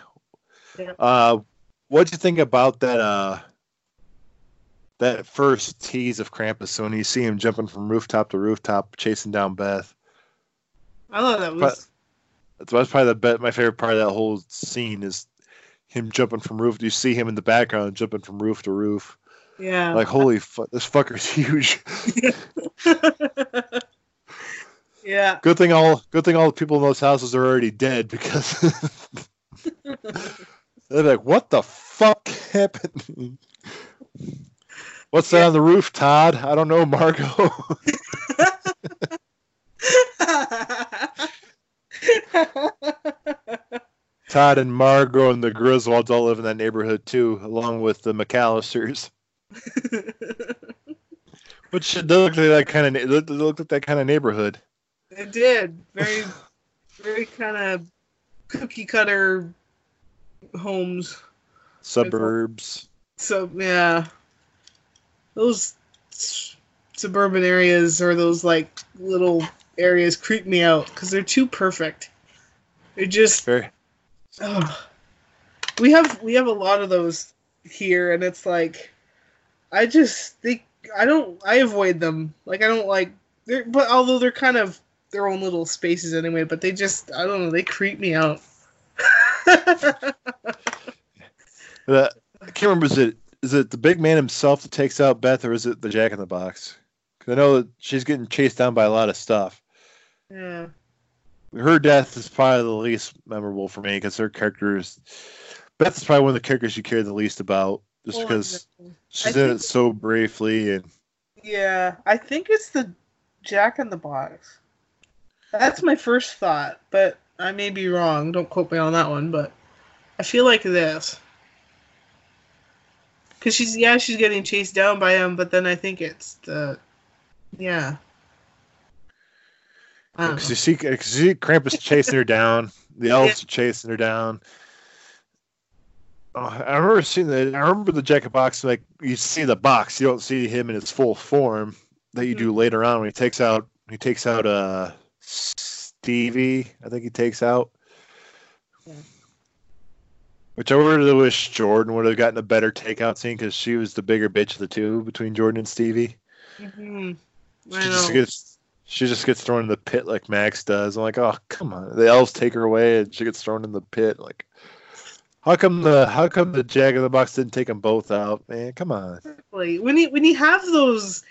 Speaker 3: Yeah.
Speaker 4: Uh what'd you think about that uh that first tease of Krampus when you see him jumping from rooftop to rooftop chasing down Beth?
Speaker 3: I thought that was
Speaker 4: That's, that's probably the bet my favorite part of that whole scene is him jumping from roof. You see him in the background jumping from roof to roof.
Speaker 3: Yeah.
Speaker 4: Like holy fuck, this fucker's huge.
Speaker 3: yeah.
Speaker 4: Good thing all good thing all the people in those houses are already dead because they're like, what the fuck happened? What's that on the roof, Todd? I don't know, Margot. Todd and Margot and the Griswolds all live in that neighborhood too, along with the McAllisters. Which it does look like that kind of it looked like that kind of neighborhood.
Speaker 3: It did. Very, very kind of cookie cutter homes.
Speaker 4: Suburbs.
Speaker 3: So yeah, those suburban areas or those like little areas creep me out because they're too perfect. They're just.
Speaker 4: Very
Speaker 3: ugh. We have we have a lot of those here, and it's like, I just think I don't I avoid them. Like I don't like they're but although they're kind of their own little spaces anyway, but they just I don't know they creep me out.
Speaker 4: Uh, I can't remember. Is it is it the big man himself that takes out Beth, or is it the Jack in the Box? 'Cause I know that she's getting chased down by a lot of stuff.
Speaker 3: yeah.
Speaker 4: Her death is probably the least memorable for me because her character is. Beth is probably one of the characters you care the least about, just
Speaker 3: Well,
Speaker 4: because
Speaker 3: I
Speaker 4: in it so briefly and
Speaker 3: Yeah, I think it's the Jack in the Box. That's my first thought, but I may be wrong. Don't quote me on that one, but I feel like this. because she's yeah she's getting chased down by him, but then I think it's the yeah.
Speaker 4: Because you see, cause you see Krampus chasing her down. The elves are chasing her down. Oh, I remember seeing the. I remember the Jack in the Box. Like you see the box, you don't see him in his full form that you do later on when he takes out. He takes out uh Stevie. I think he takes out.
Speaker 3: Yeah.
Speaker 4: Which I really wish Jordan would have gotten a better takeout scene because she was the bigger bitch of the two between Jordan and Stevie.
Speaker 3: Mhm.
Speaker 4: She just gets she just gets thrown in the pit like Max does. I'm like, oh come on. The elves take her away and she gets thrown in the pit. Like how come the how come the Jack in the Box didn't take them both out, man? Come on.
Speaker 3: Exactly. When you when you have those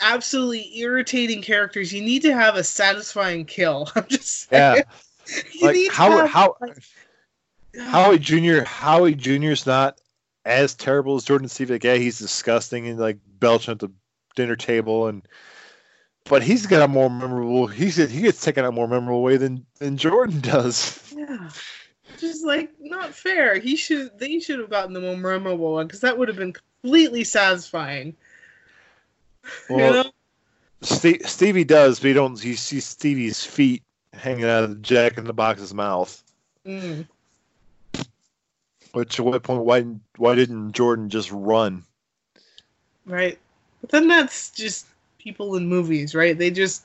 Speaker 3: absolutely irritating characters, you need to have a satisfying kill. I'm just saying.
Speaker 4: Yeah. Like how
Speaker 3: have,
Speaker 4: how
Speaker 3: like-
Speaker 4: Howie Jr. Howie Jr.'s not as terrible as Jordan Stevie. Like, yeah, he's disgusting and like belching at the dinner table and but he's got a more memorable he's he gets taken out more memorable way than than Jordan does.
Speaker 3: Yeah. Just like not fair. He should they should have gotten the more memorable one because that would have been completely satisfying.
Speaker 4: Well,
Speaker 3: you know?
Speaker 4: Ste- Stevie does, but you don't. You see Stevie's feet hanging out of the Jack in the Box's mouth.
Speaker 3: Mm.
Speaker 4: Which at what point? Why? Why didn't Jordan just run?
Speaker 3: Right. But then that's just people in movies, right? They just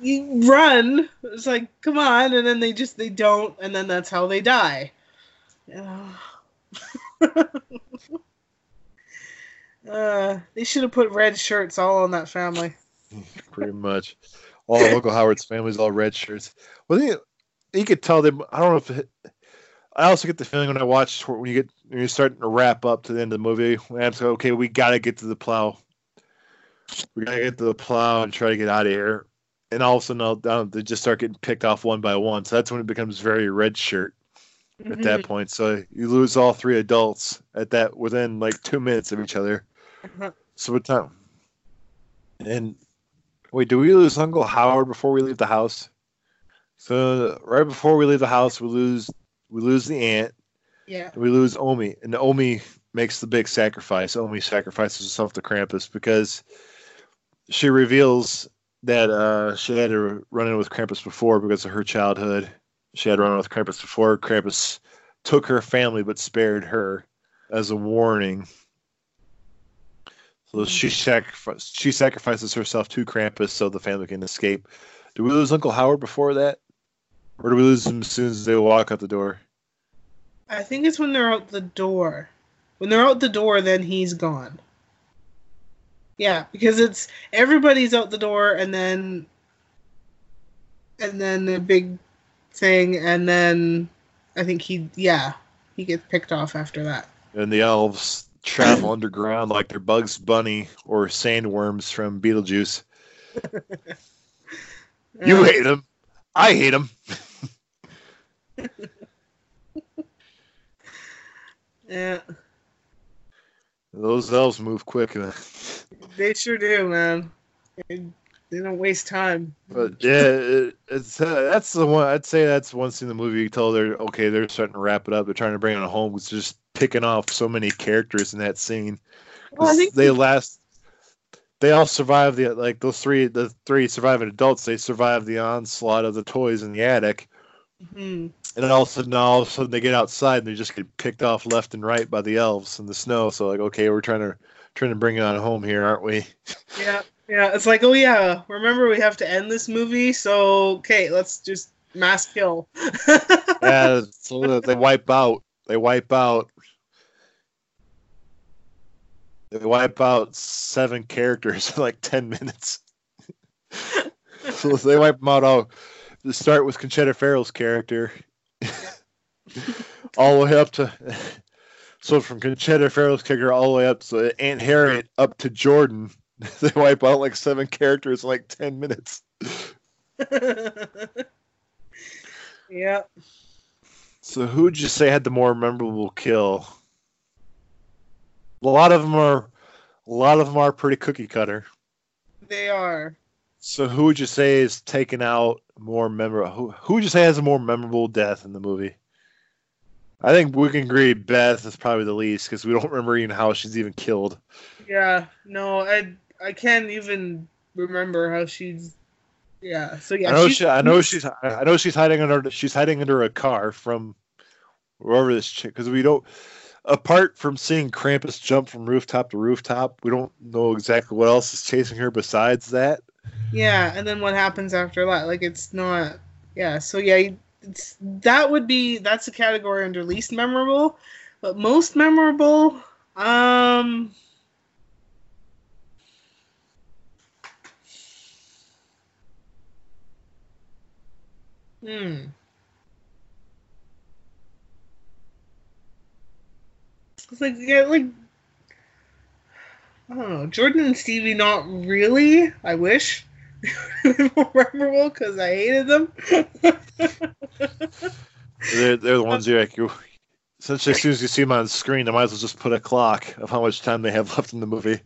Speaker 3: you run. It's like, come on, and then they just they don't, and then that's how they die. Yeah. uh, they should have put red shirts all on that family.
Speaker 4: Pretty much. All Uncle Howard's family's all red shirts. Well, you, you could tell them. I don't know if. It, I also get the feeling when I watch when you get when you're starting to wrap up to the end of the movie. When I'm saying, okay, we got to get to the plow. We got to get to the plow and try to get out of here. And all of a sudden, they just start getting picked off one by one. So that's when it becomes very red shirt. at that point. So you lose all three adults at that within like two minutes of each other.
Speaker 3: Mhm.
Speaker 4: So what time? And wait, do we lose Uncle Howard before we leave the house? So right before we leave the house, we lose we lose the aunt.
Speaker 3: Yeah.
Speaker 4: and We lose Omi, and Omi makes the big sacrifice. Omi sacrifices herself to Krampus because she reveals that uh, she had to run in with Krampus before because of her childhood. She had run in with Krampus before. Krampus took her family but spared her as a warning. So she sacrifices she sacrifices herself to Krampus so the family can escape. Do we lose Uncle Howard before that? Or do we lose him as soon as they walk out the door?
Speaker 3: I think it's when they're out the door. When they're out the door, then he's gone. Yeah, because it's everybody's out the door, and then, and then the big thing, and then I think he, yeah, he gets picked off after that.
Speaker 4: and the elves travel underground like they're Bugs Bunny or sandworms from Beetlejuice. You hate them. I hate them.
Speaker 3: Yeah,
Speaker 4: Those elves move quick.
Speaker 3: They sure do, man. They, they don't waste time.
Speaker 4: But yeah, it, it's uh, that's the one. I'd say that's one scene in the movie you tell they're okay. They're starting to wrap it up. They're trying to bring it home. It's just picking off so many characters in that scene.
Speaker 3: Well, I think
Speaker 4: they last. They all survive the like those three. The three surviving adults. They survive the onslaught of the toys in the attic.
Speaker 3: Mhm.
Speaker 4: And then all of a sudden, all of a sudden, they get outside and they just get picked off left and right by the elves in the snow. So like, okay, we're trying to trying to bring it on home here, aren't we?
Speaker 3: Yeah, yeah. It's like, oh yeah, remember we have to end this movie, so okay, let's just mass kill.
Speaker 4: yeah, so they wipe out. They wipe out. They wipe out seven characters in like ten minutes. so they wipe them out all. Start with Conchata Ferrell's character, all the way up to. So from Conchata Ferrell's kicker all the way up to Aunt Harriet up to Jordan, they wipe out like seven characters in like ten minutes.
Speaker 3: yeah.
Speaker 4: So who would you say had the more memorable kill? A lot of them are, a lot of them are pretty cookie cutter.
Speaker 3: They are.
Speaker 4: So who would you say is taken out more memorable? Who, who would you say has a more memorable death in the movie? I think we can agree Beth is probably the least because we don't remember even how she's even killed.
Speaker 3: Yeah, no, I I can't even remember how she's. Yeah, so yeah,
Speaker 4: I know
Speaker 3: she's-
Speaker 4: she, I know she's I know she's hiding under she's hiding under a car from wherever this chick because we don't apart from seeing Krampus jump from rooftop to rooftop, we don't know exactly what else is chasing her besides that.
Speaker 3: Yeah, and then what happens after that? Like it's not. Yeah, so yeah, that would be that's a category under least memorable, but most memorable. Um. Hmm. It's like yeah, like I don't know. Jordan and Stevie, not really. I wish memorable because I hated them.
Speaker 4: They're, they're the ones you're like. You, since as soon as you see them on screen, I might as well just put a clock of how much time they have left in the movie.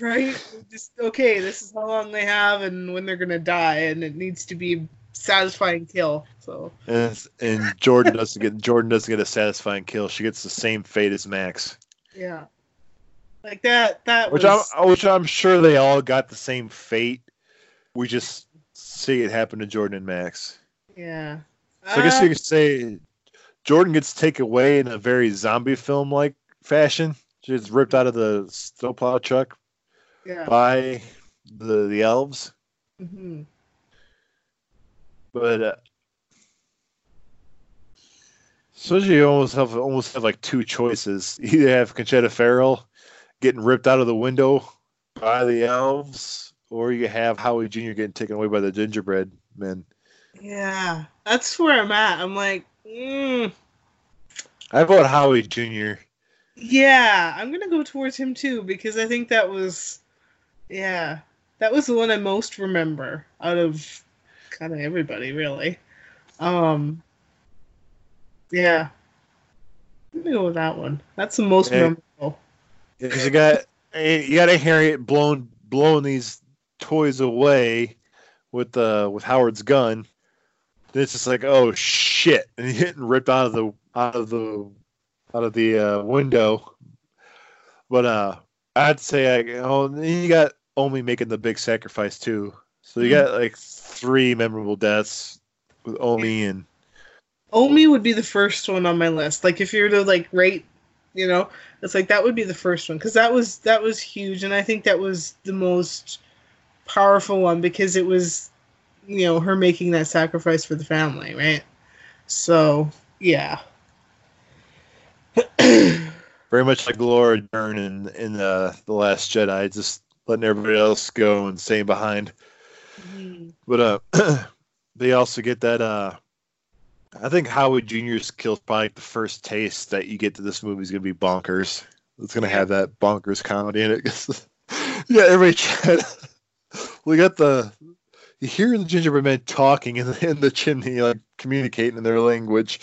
Speaker 3: right? Just okay. This is how long they have and when they're gonna die, and it needs to be satisfying kill. So
Speaker 4: And and Jordan doesn't get Jordan doesn't get a satisfying kill. She gets the same fate as Max,
Speaker 3: yeah, like that. That
Speaker 4: which
Speaker 3: was
Speaker 4: I'm which I'm sure they all got the same fate. We just see it happen to Jordan and Max.
Speaker 3: yeah.
Speaker 4: So I guess
Speaker 3: Uh,
Speaker 4: you could say Jordan gets taken away in a very zombie film like fashion. She gets ripped out of the snowplow truck
Speaker 3: yeah.
Speaker 4: by the the elves.
Speaker 3: hmm
Speaker 4: But uh, so you almost have almost have like two choices. Either have Conchata Ferrell getting ripped out of the window by the elves, or you have Howie Jr. getting taken away by the gingerbread men.
Speaker 3: Yeah, that's where I'm at. I'm like, mm,
Speaker 4: I vote Howie Jr.
Speaker 3: yeah, I'm gonna go towards him too because I think that was, yeah, that was the one I most remember out of kind of everybody really. Um, yeah, I'm gonna go with that one. That's the most
Speaker 4: Yeah.
Speaker 3: memorable.
Speaker 4: Because you got you got a Harriet blown blowing these toys away with uh with Howard's gun. Then it's just like oh shit, and he's getting ripped out of the out of the out of the uh, window. But uh, I'd say I oh and you got Omi making the big sacrifice too. So you got like three memorable deaths with Omi and
Speaker 3: Omi would be the first one on my list. Like if you were to like rate, you know, it's like that would be the first one because that was that was huge, and I think that was the most powerful one because it was, you know, her making that sacrifice for the family, right? So yeah,
Speaker 4: very much like Laura Dern in in uh, the Last Jedi, just letting everybody else go and staying behind. But uh, they also get that. Uh, I think Howard Jr.'s kill is probably the first taste that you get to this movie is going to be bonkers. It's going to have that bonkers comedy in it. yeah, everybody. Tried, we got the. You hear the gingerbread man talking in the, in the chimney, like communicating in their language.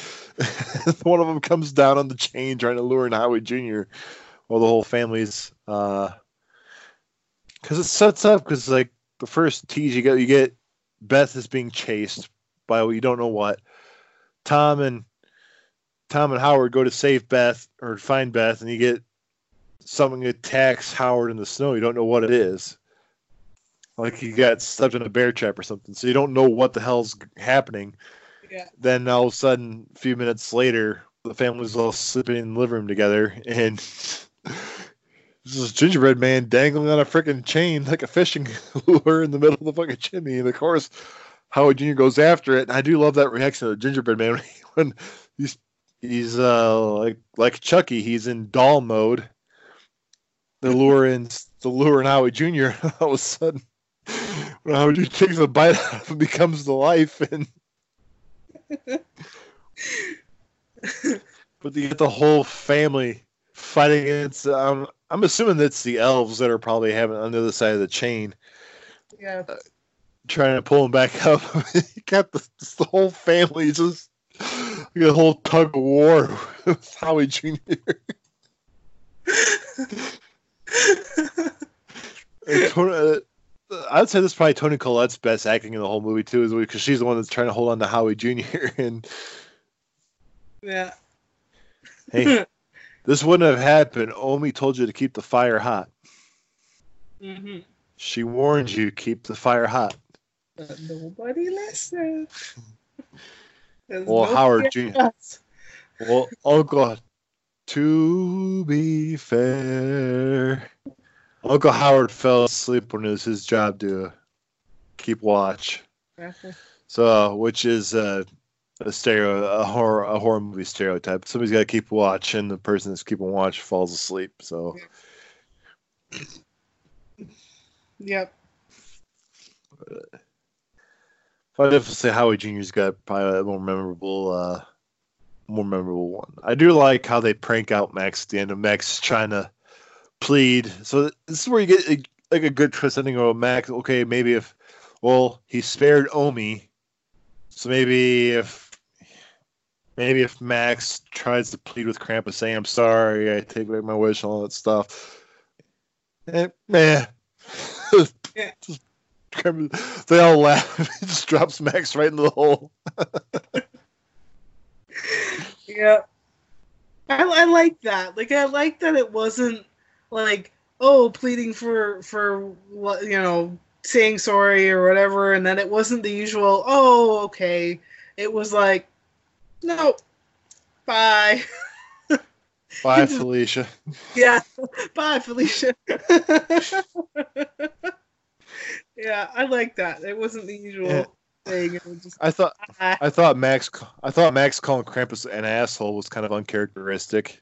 Speaker 4: One of them comes down on the chain trying to lure in Howie Jr. While the whole family's. Uh, because it sets up, because like the first tease you get, you get Beth is being chased by you don't know what. Tom and Tom and Howard go to save Beth or find Beth, and you get something attacks Howard in the snow. You don't know what it is. Like he got stuck in a bear trap or something. So you don't know what the hell's happening.
Speaker 3: Yeah.
Speaker 4: Then all of a sudden, a few minutes later, the family's all sleeping in the living room together, and this is gingerbread man dangling on a freaking chain like a fishing lure in the middle of the fucking chimney. And of course, Howard Jr. goes after it. And I do love that reaction of the gingerbread man when he's he's uh like like Chucky, he's in doll mode. The lure in the lure in Howard Jr. all of a sudden Jr. takes a bite out of it becomes the life and but you get the whole family fighting against um, I'm assuming that's the elves that are probably having on the other side of the chain
Speaker 3: yeah,
Speaker 4: trying to pull him back up. you got the, the whole family just you a whole tug of war with Howie Jr. And Uh, I'd say this is probably Toni Collette's best acting in the whole movie too, is because she's the one that's trying to hold on to Howie Jr. and
Speaker 3: yeah.
Speaker 4: Hey, this wouldn't have happened. Omi told you to keep the fire hot.
Speaker 3: hmm
Speaker 4: She warned you keep the fire hot.
Speaker 3: But nobody listened.
Speaker 4: Well, Howard Jr.
Speaker 3: us.
Speaker 4: Well, Uncle, to be fair, Uncle Howard fell asleep when it was his job to keep watch. So, which is uh, a stereo, a horror, a horror movie stereotype. Somebody's got to keep watch, and the person that's keeping watch falls asleep. So,
Speaker 3: Yep.
Speaker 4: I'd have to say Howie Jr.'s got probably a more memorable, uh, more memorable one. I do like how they prank out Max at the end of Max trying to plead. So this is where you get a, like a good twist ending of Max. Okay, maybe if, well, he spared Omi, so maybe if, maybe if Max tries to plead with Krampus, saying I'm sorry, I take back my wish, and all that stuff. Eh, meh.
Speaker 3: Yeah.
Speaker 4: Just they all laugh. it just drops Max right into the hole.
Speaker 3: Yeah. I, I like that. Like I like that it wasn't like oh pleading for for what you know saying sorry or whatever, and then it wasn't the usual oh okay. It was like no, bye.
Speaker 4: Bye, Felicia.
Speaker 3: Yeah, bye Felicia. yeah, I like that. It wasn't the usual
Speaker 4: Yeah.
Speaker 3: thing. Just
Speaker 4: I thought
Speaker 3: ah,
Speaker 4: I thought Max I thought Max calling Krampus an asshole was kind of uncharacteristic.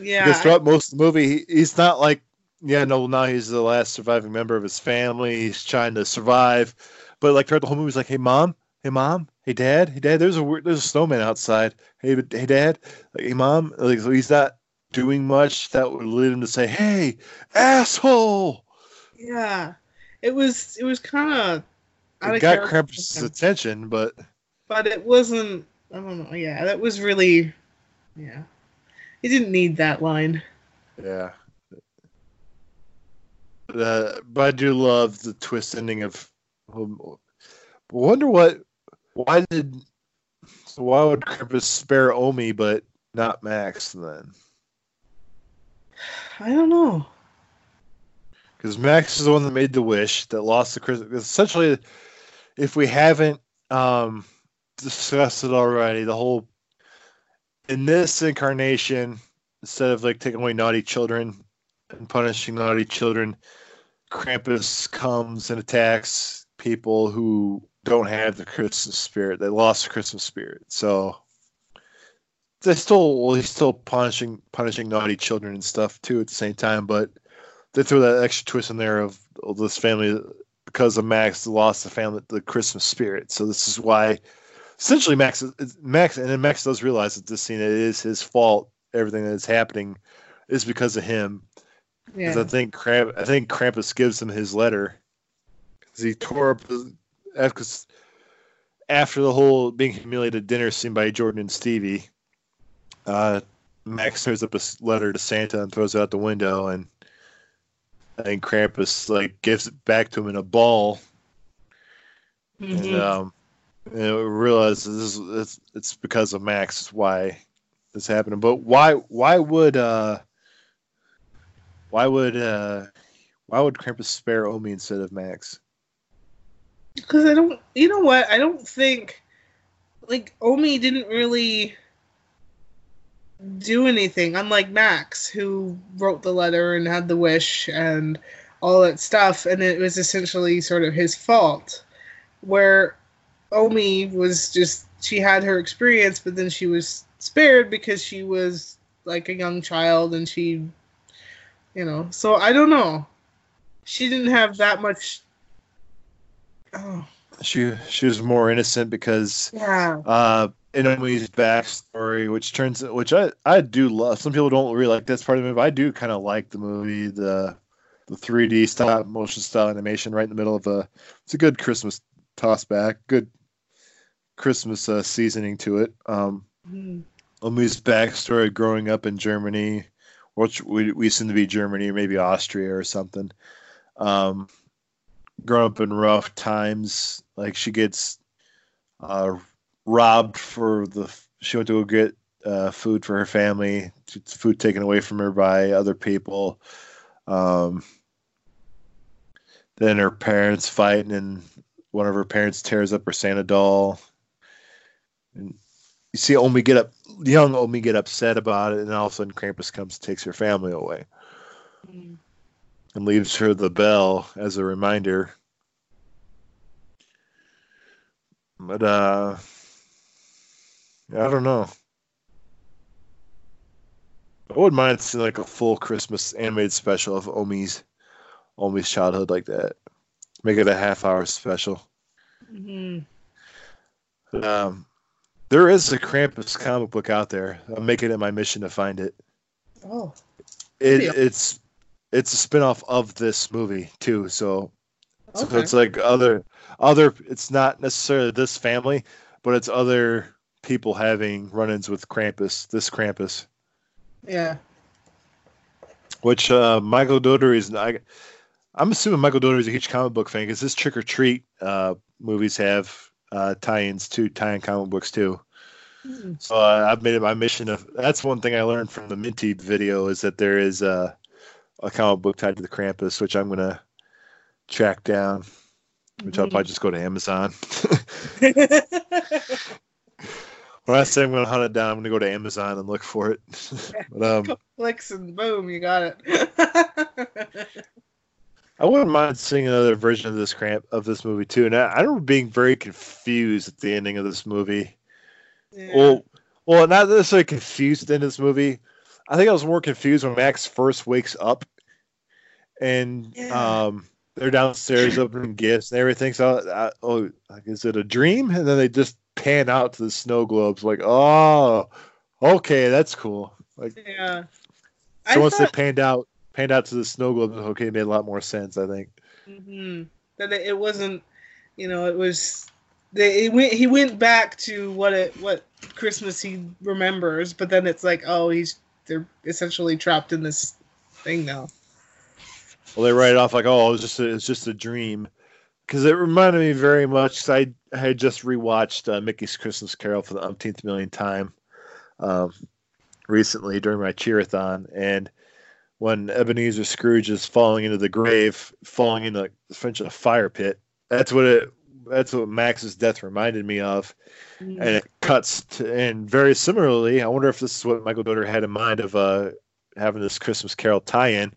Speaker 3: Yeah.
Speaker 4: because throughout most of the movie, he, he's not like, yeah, no, now he's the last surviving member of his family. He's trying to survive, but like throughout the whole movie, he's like, hey mom, hey mom, hey dad, hey dad. There's a there's a snowman outside. Hey, hey dad, like hey mom. Like so he's not doing much that would lead him to say, hey, asshole.
Speaker 3: Yeah, it was it was kind of
Speaker 4: It got Krampus' attention, but
Speaker 3: but it wasn't. I don't know. Yeah, that was really. Yeah, he didn't need that line.
Speaker 4: Yeah. Uh, but I do love the twist ending of. Um, wonder what. Why did. So why would Krampus spare Omi but not Max then?
Speaker 3: I don't know.
Speaker 4: Because Max is the one that made the wish that lost the Christmas. Essentially, if we haven't um, discussed it already, the whole. In this incarnation, instead of like taking away naughty children and punishing naughty children, Krampus comes and attacks people who don't have the Christmas spirit. They lost the Christmas spirit. So they still well, he's still punishing punishing naughty children and stuff too at the same time, but they throw that extra twist in there of, of this family because of Max lost the family the Christmas spirit. So this is why essentially Max is- Max and then Max does realize that this scene it is his fault. Everything that is happening is because of him. 'Cause
Speaker 3: Yeah.
Speaker 4: I think Kramp, I think Krampus gives him his letter because he tore up his, after the whole being humiliated dinner scene by Jordan and Stevie. Uh, Max tears up a letter to Santa and throws it out the window, and I think Krampus like gives it back to him in a ball, and
Speaker 3: Mhm.
Speaker 4: um, and realizes this is it's, it's because of Max why this happened. But why why would uh why would uh why would Krampus spare Omi instead of Max?
Speaker 3: Because I don't, you know what? I don't think, like, Omi didn't really do anything, unlike Max, who wrote the letter and had the wish and all that stuff, and it was essentially sort of his fault. Where Omi was just, she had her experience, but then she was spared because she was like a young child and she, you know, so I don't know. She didn't have that much. Oh.
Speaker 4: She she was more innocent because
Speaker 3: Yeah.
Speaker 4: uh in Omi's backstory, which turns which I I do love. Some people don't really like this part of the movie. I do kind of like the movie, the the 3D stop motion style animation right in the middle of a. It's a good Christmas toss back, good Christmas uh, seasoning to it. Um,
Speaker 3: Mhm.
Speaker 4: Omi's backstory growing up in Germany, which we, we seem to be Germany or maybe Austria or something. Um, growing up in rough times, like she gets uh, robbed for the she went to go get uh, food for her family, food taken away from her by other people. Um, then her parents fight, and one of her parents tears up her Santa doll. And you see Omi get up, young Omi get upset about it, and all of a sudden Krampus comes, and takes her family away,
Speaker 3: Mm.
Speaker 4: and leaves her the bell as a reminder. But uh, I don't know. I wouldn't mind seeing like a full Christmas animated special of Omi's Omi's childhood like that. Make it a half hour special.
Speaker 3: Mhm.
Speaker 4: Um, there is a Krampus comic book out there. I'm making it my mission to find it.
Speaker 3: Oh.
Speaker 4: It it's it's a spin-off of this movie too. So so it's like other other. It's not necessarily this family, but it's other people having run-ins with Krampus. This Krampus.
Speaker 3: Yeah.
Speaker 4: which uh, Michael Dougherty is. I, I'm assuming Michael Dougherty is a huge comic book fan because his Trick 'r Treat uh, movies have uh, tie-ins to tie-in comic books too. So uh, I've made it my mission of. That's one thing I learned from the Minty video is that there is uh, a comic book tied to the Krampus, which I'm gonna track down. Which I'll probably just go to Amazon. when I say I'm gonna hunt it down, I'm gonna go to Amazon and look for it. but um,
Speaker 3: Clicks and boom, you got it.
Speaker 4: I wouldn't mind seeing another version of this cramp of this movie too. And I, I remember being very confused at the ending of this movie.
Speaker 3: Yeah.
Speaker 4: Well, well, not necessarily confused at the end of this movie. I think I was more confused when Max first wakes up, and
Speaker 3: Yeah.
Speaker 4: um, they're downstairs opening gifts and everything. So, I, oh, like, is it a dream? And then they just pan out to the snow globes, like, oh, okay, that's cool. Like,
Speaker 3: yeah.
Speaker 4: so once
Speaker 3: thought,
Speaker 4: they panned out, panned out to the snow globes, okay, it made a lot more sense. I think.
Speaker 3: Mhm. that it wasn't, you know, it was. They, went, he went back to what it what Christmas he remembers, but then it's like, oh, he's they're essentially trapped in this thing now.
Speaker 4: Well, they write it off like, oh, it was just a, it's just a dream, because it reminded me very much. I, I had just rewatched uh, Mickey's Christmas Carol for the umpteenth million time, um, recently during my cheerathon, and when Ebenezer Scrooge is falling into the grave, falling into a fire pit, that's what it. That's what Max's death reminded me of, and it cuts to, and very similarly, I wonder if this is what Michael Dougherty had in mind of uh, having this Christmas Carol tie-in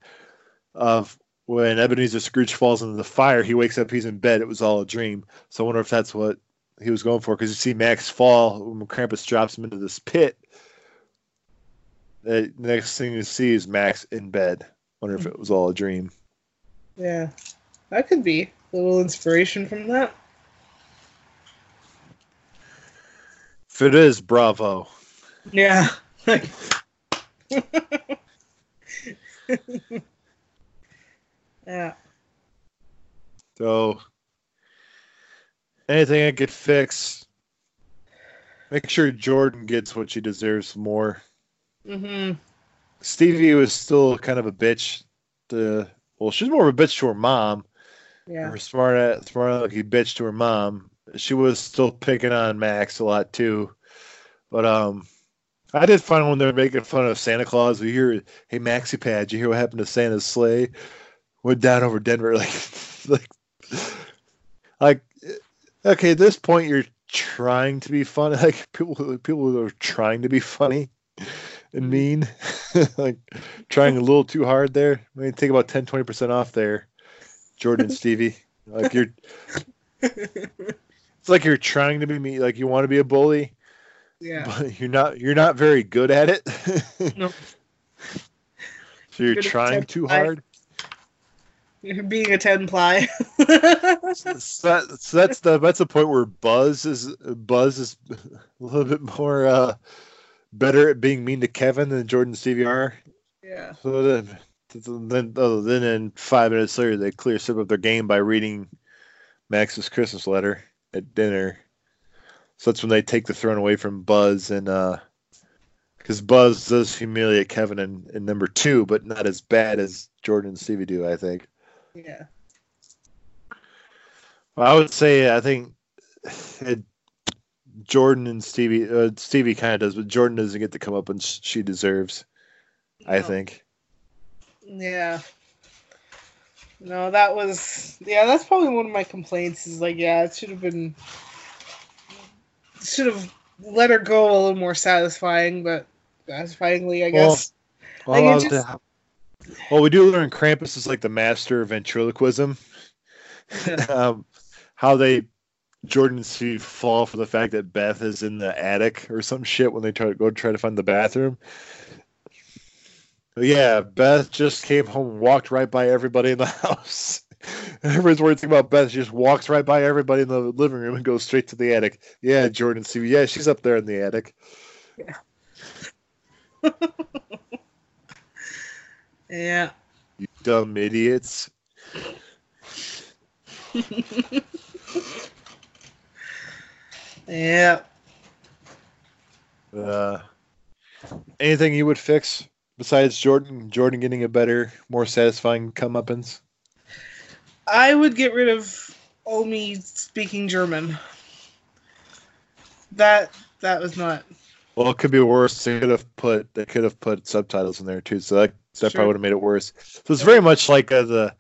Speaker 4: of when Ebenezer Scrooge falls into the fire, he wakes up, he's in bed, it was all a dream. So I wonder if that's what he was going for because you see Max fall when Krampus drops him into this pit. The next thing you see is Max in bed. Wonder if it was all a dream.
Speaker 3: Yeah, that could be a little inspiration from that.
Speaker 4: If it is, bravo.
Speaker 3: Yeah. yeah.
Speaker 4: So anything I could fix, make sure Jordan gets what she deserves more.
Speaker 3: Mm-hmm.
Speaker 4: Stevie was still kind of a bitch. To well, she's more of a bitch to her mom.
Speaker 3: Yeah.
Speaker 4: Her smart, smart alecky bitch to her mom. She was still picking on Max a lot too. But um, I did find when they're making fun of Santa Claus, we hear, "Hey Maxie Pad, you hear what happened to Santa's sleigh? Went down over Denver." Like, like, like, okay, at this point, you're trying to be funny. Like people, people are trying to be funny and mean, like trying a little too hard there. I mean, take about 10, 20 percent off there, Jordan and Stevie. Like you're, it's like you're trying to be me, like you want to be a bully,
Speaker 3: Yeah.
Speaker 4: but you're not. You're not very good at it.
Speaker 3: No.
Speaker 4: So you're trying too
Speaker 3: I-
Speaker 4: hard.
Speaker 3: You're being a ten ply.
Speaker 4: So, that, so that's the that's the point where Buzz is Buzz is a little bit more uh, better at being mean to Kevin than Jordan Stevie are.
Speaker 3: yeah.
Speaker 4: So then, then, oh, then in five minutes later, they clear step up their game by reading Max's Christmas letter at dinner. So that's when they take the throne away from Buzz and uh because Buzz does humiliate Kevin in, in number two, but not as bad as Jordan and Stevie do, I think.
Speaker 3: Yeah.
Speaker 4: Well, I would say I think it, Jordan and Stevie. Uh, Stevie kind of does, but Jordan doesn't get to come up and sh- she deserves. I think.
Speaker 3: Yeah. No, that was yeah. That's probably one of my complaints. Is like, yeah, it should have been, should have let her go a little more satisfying, but satisfyingly, I guess.
Speaker 4: Well,
Speaker 3: Like, just-
Speaker 4: well, we do learn Krampus is like the master of ventriloquism.
Speaker 3: Yeah.
Speaker 4: um, how they Jordan and Steve fall for the fact that Beth is in the attic or some shit when they try to go try to find the bathroom. But yeah, Beth just came home walked right by everybody in the house. Everyone's worried about Beth. She just walks right by everybody in the living room and goes straight to the attic. Yeah, Jordan See, Yeah, she's up there in the attic.
Speaker 3: Yeah. yeah.
Speaker 4: You dumb idiots.
Speaker 3: Yeah.
Speaker 4: Uh, anything you would fix besides Jordan? Jordan getting a better, more satisfying comeuppance.
Speaker 3: I would get rid of Omi speaking German. That that was not.
Speaker 4: Well, it could be worse. They could have put they could have put subtitles in there too, so that that
Speaker 3: Sure.
Speaker 4: probably would have made it worse. So it's very much like uh, the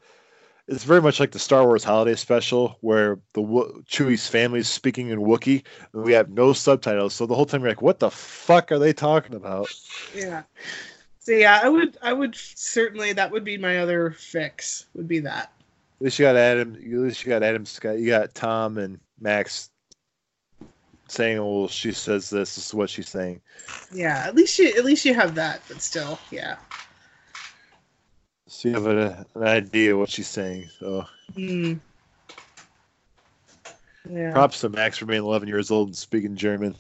Speaker 4: it's very much like the Star Wars Holiday Special, where the Wo- Chewie's family is speaking in Wookiee, and we have no subtitles. So the whole time you're like, "What the fuck are they talking about?"
Speaker 3: Yeah. So yeah, I would I would certainly that would be my other fix. Would be that.
Speaker 4: At least you got Adam. At least you got Adam Scott. You got Tom and Max saying, "Well, she says this. This is what she's saying."
Speaker 3: Yeah. At least you at least you have that, but still, yeah.
Speaker 4: So you have a, an idea what she's saying. So
Speaker 3: Hmm. Yeah.
Speaker 4: props to Max for being 11 years old and speaking German.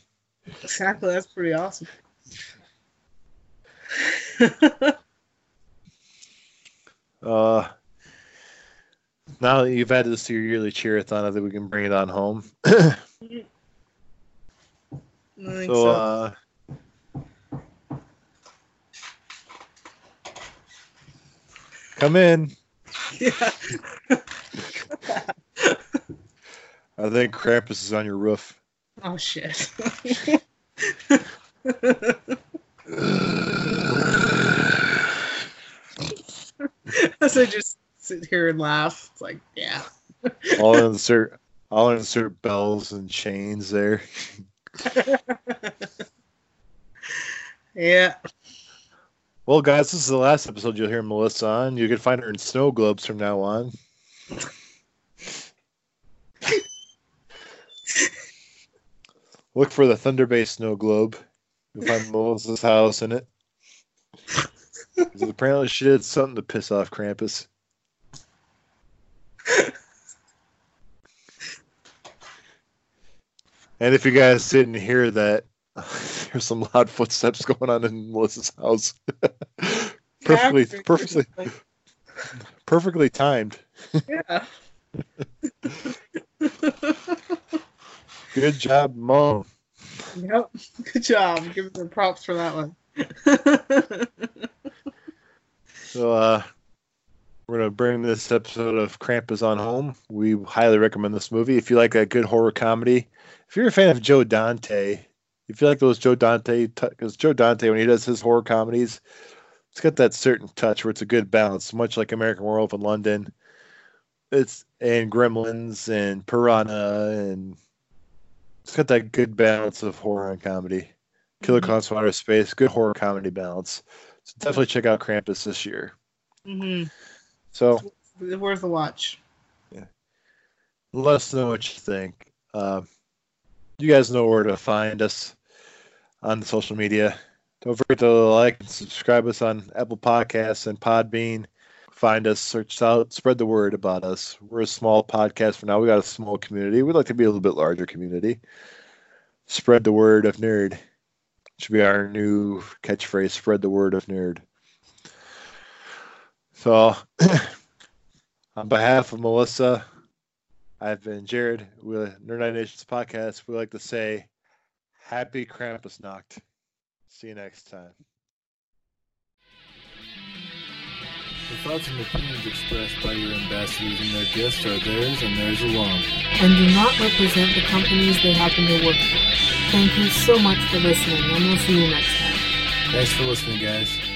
Speaker 3: Exactly. That's pretty awesome.
Speaker 4: Uh, now that you've added this to your yearly cheerathon, I think we can bring it on home.
Speaker 3: I think
Speaker 4: so,
Speaker 3: so.
Speaker 4: uh, come in.
Speaker 3: yeah.
Speaker 4: I think Krampus is on your roof.
Speaker 3: Oh shit. As I just sit here and laugh, it's like, yeah.
Speaker 4: I'll insert, I'll insert bells and chains there.
Speaker 3: Yeah.
Speaker 4: Well, guys, this is the last episode you'll hear Melissa on. You can find her in snow globes from now on. Look for the Thunder Bay snow globe. You'll find Melissa's house in it. Apparently, she did something to piss off Krampus. And if you guys didn't hear that, there's some loud footsteps going on in Melissa's house. perfectly, perfectly, perfectly timed.
Speaker 3: Yeah.
Speaker 4: Good job, Mom.
Speaker 3: Yep. Good job. Give her props for that one.
Speaker 4: So, uh, we're gonna bring this episode of Krampus on home. We highly recommend this movie. If you like a good horror comedy, if you're a fan of Joe Dante, if you like those Joe Dante, because Joe Dante when he does his horror comedies, it's got that certain touch where it's a good balance, much like American Werewolf in London. It's and Gremlins and Piranha and it's got that good balance of horror and comedy. Killer
Speaker 3: Mhm.
Speaker 4: Clowns from Outer Space, good horror comedy balance. So definitely check out Krampus this year.
Speaker 3: hmm
Speaker 4: So
Speaker 3: Worth a watch. Yeah.
Speaker 4: Let us know what you think. Um, you guys know where to find us on the social media. Don't forget to like and subscribe us on Apple Podcasts and Podbean. Find us, search out, spread the word about us. We're a small podcast for now. We got a small community. We'd like to be a little bit larger community. Spread the word of nerd. Should be our new catchphrase. Spread the word of nerd. So, on behalf of Melissa, I've been Jared with Nerd Night Nations podcast. We like to say, Happy Krampusnacht. See you next time.
Speaker 5: The thoughts and opinions expressed by your ambassadors and their guests are theirs and theirs alone.
Speaker 6: and do not represent the companies they happen to work for.
Speaker 3: Thank you so much for listening, and we'll see you next time.
Speaker 4: Thanks for listening, guys.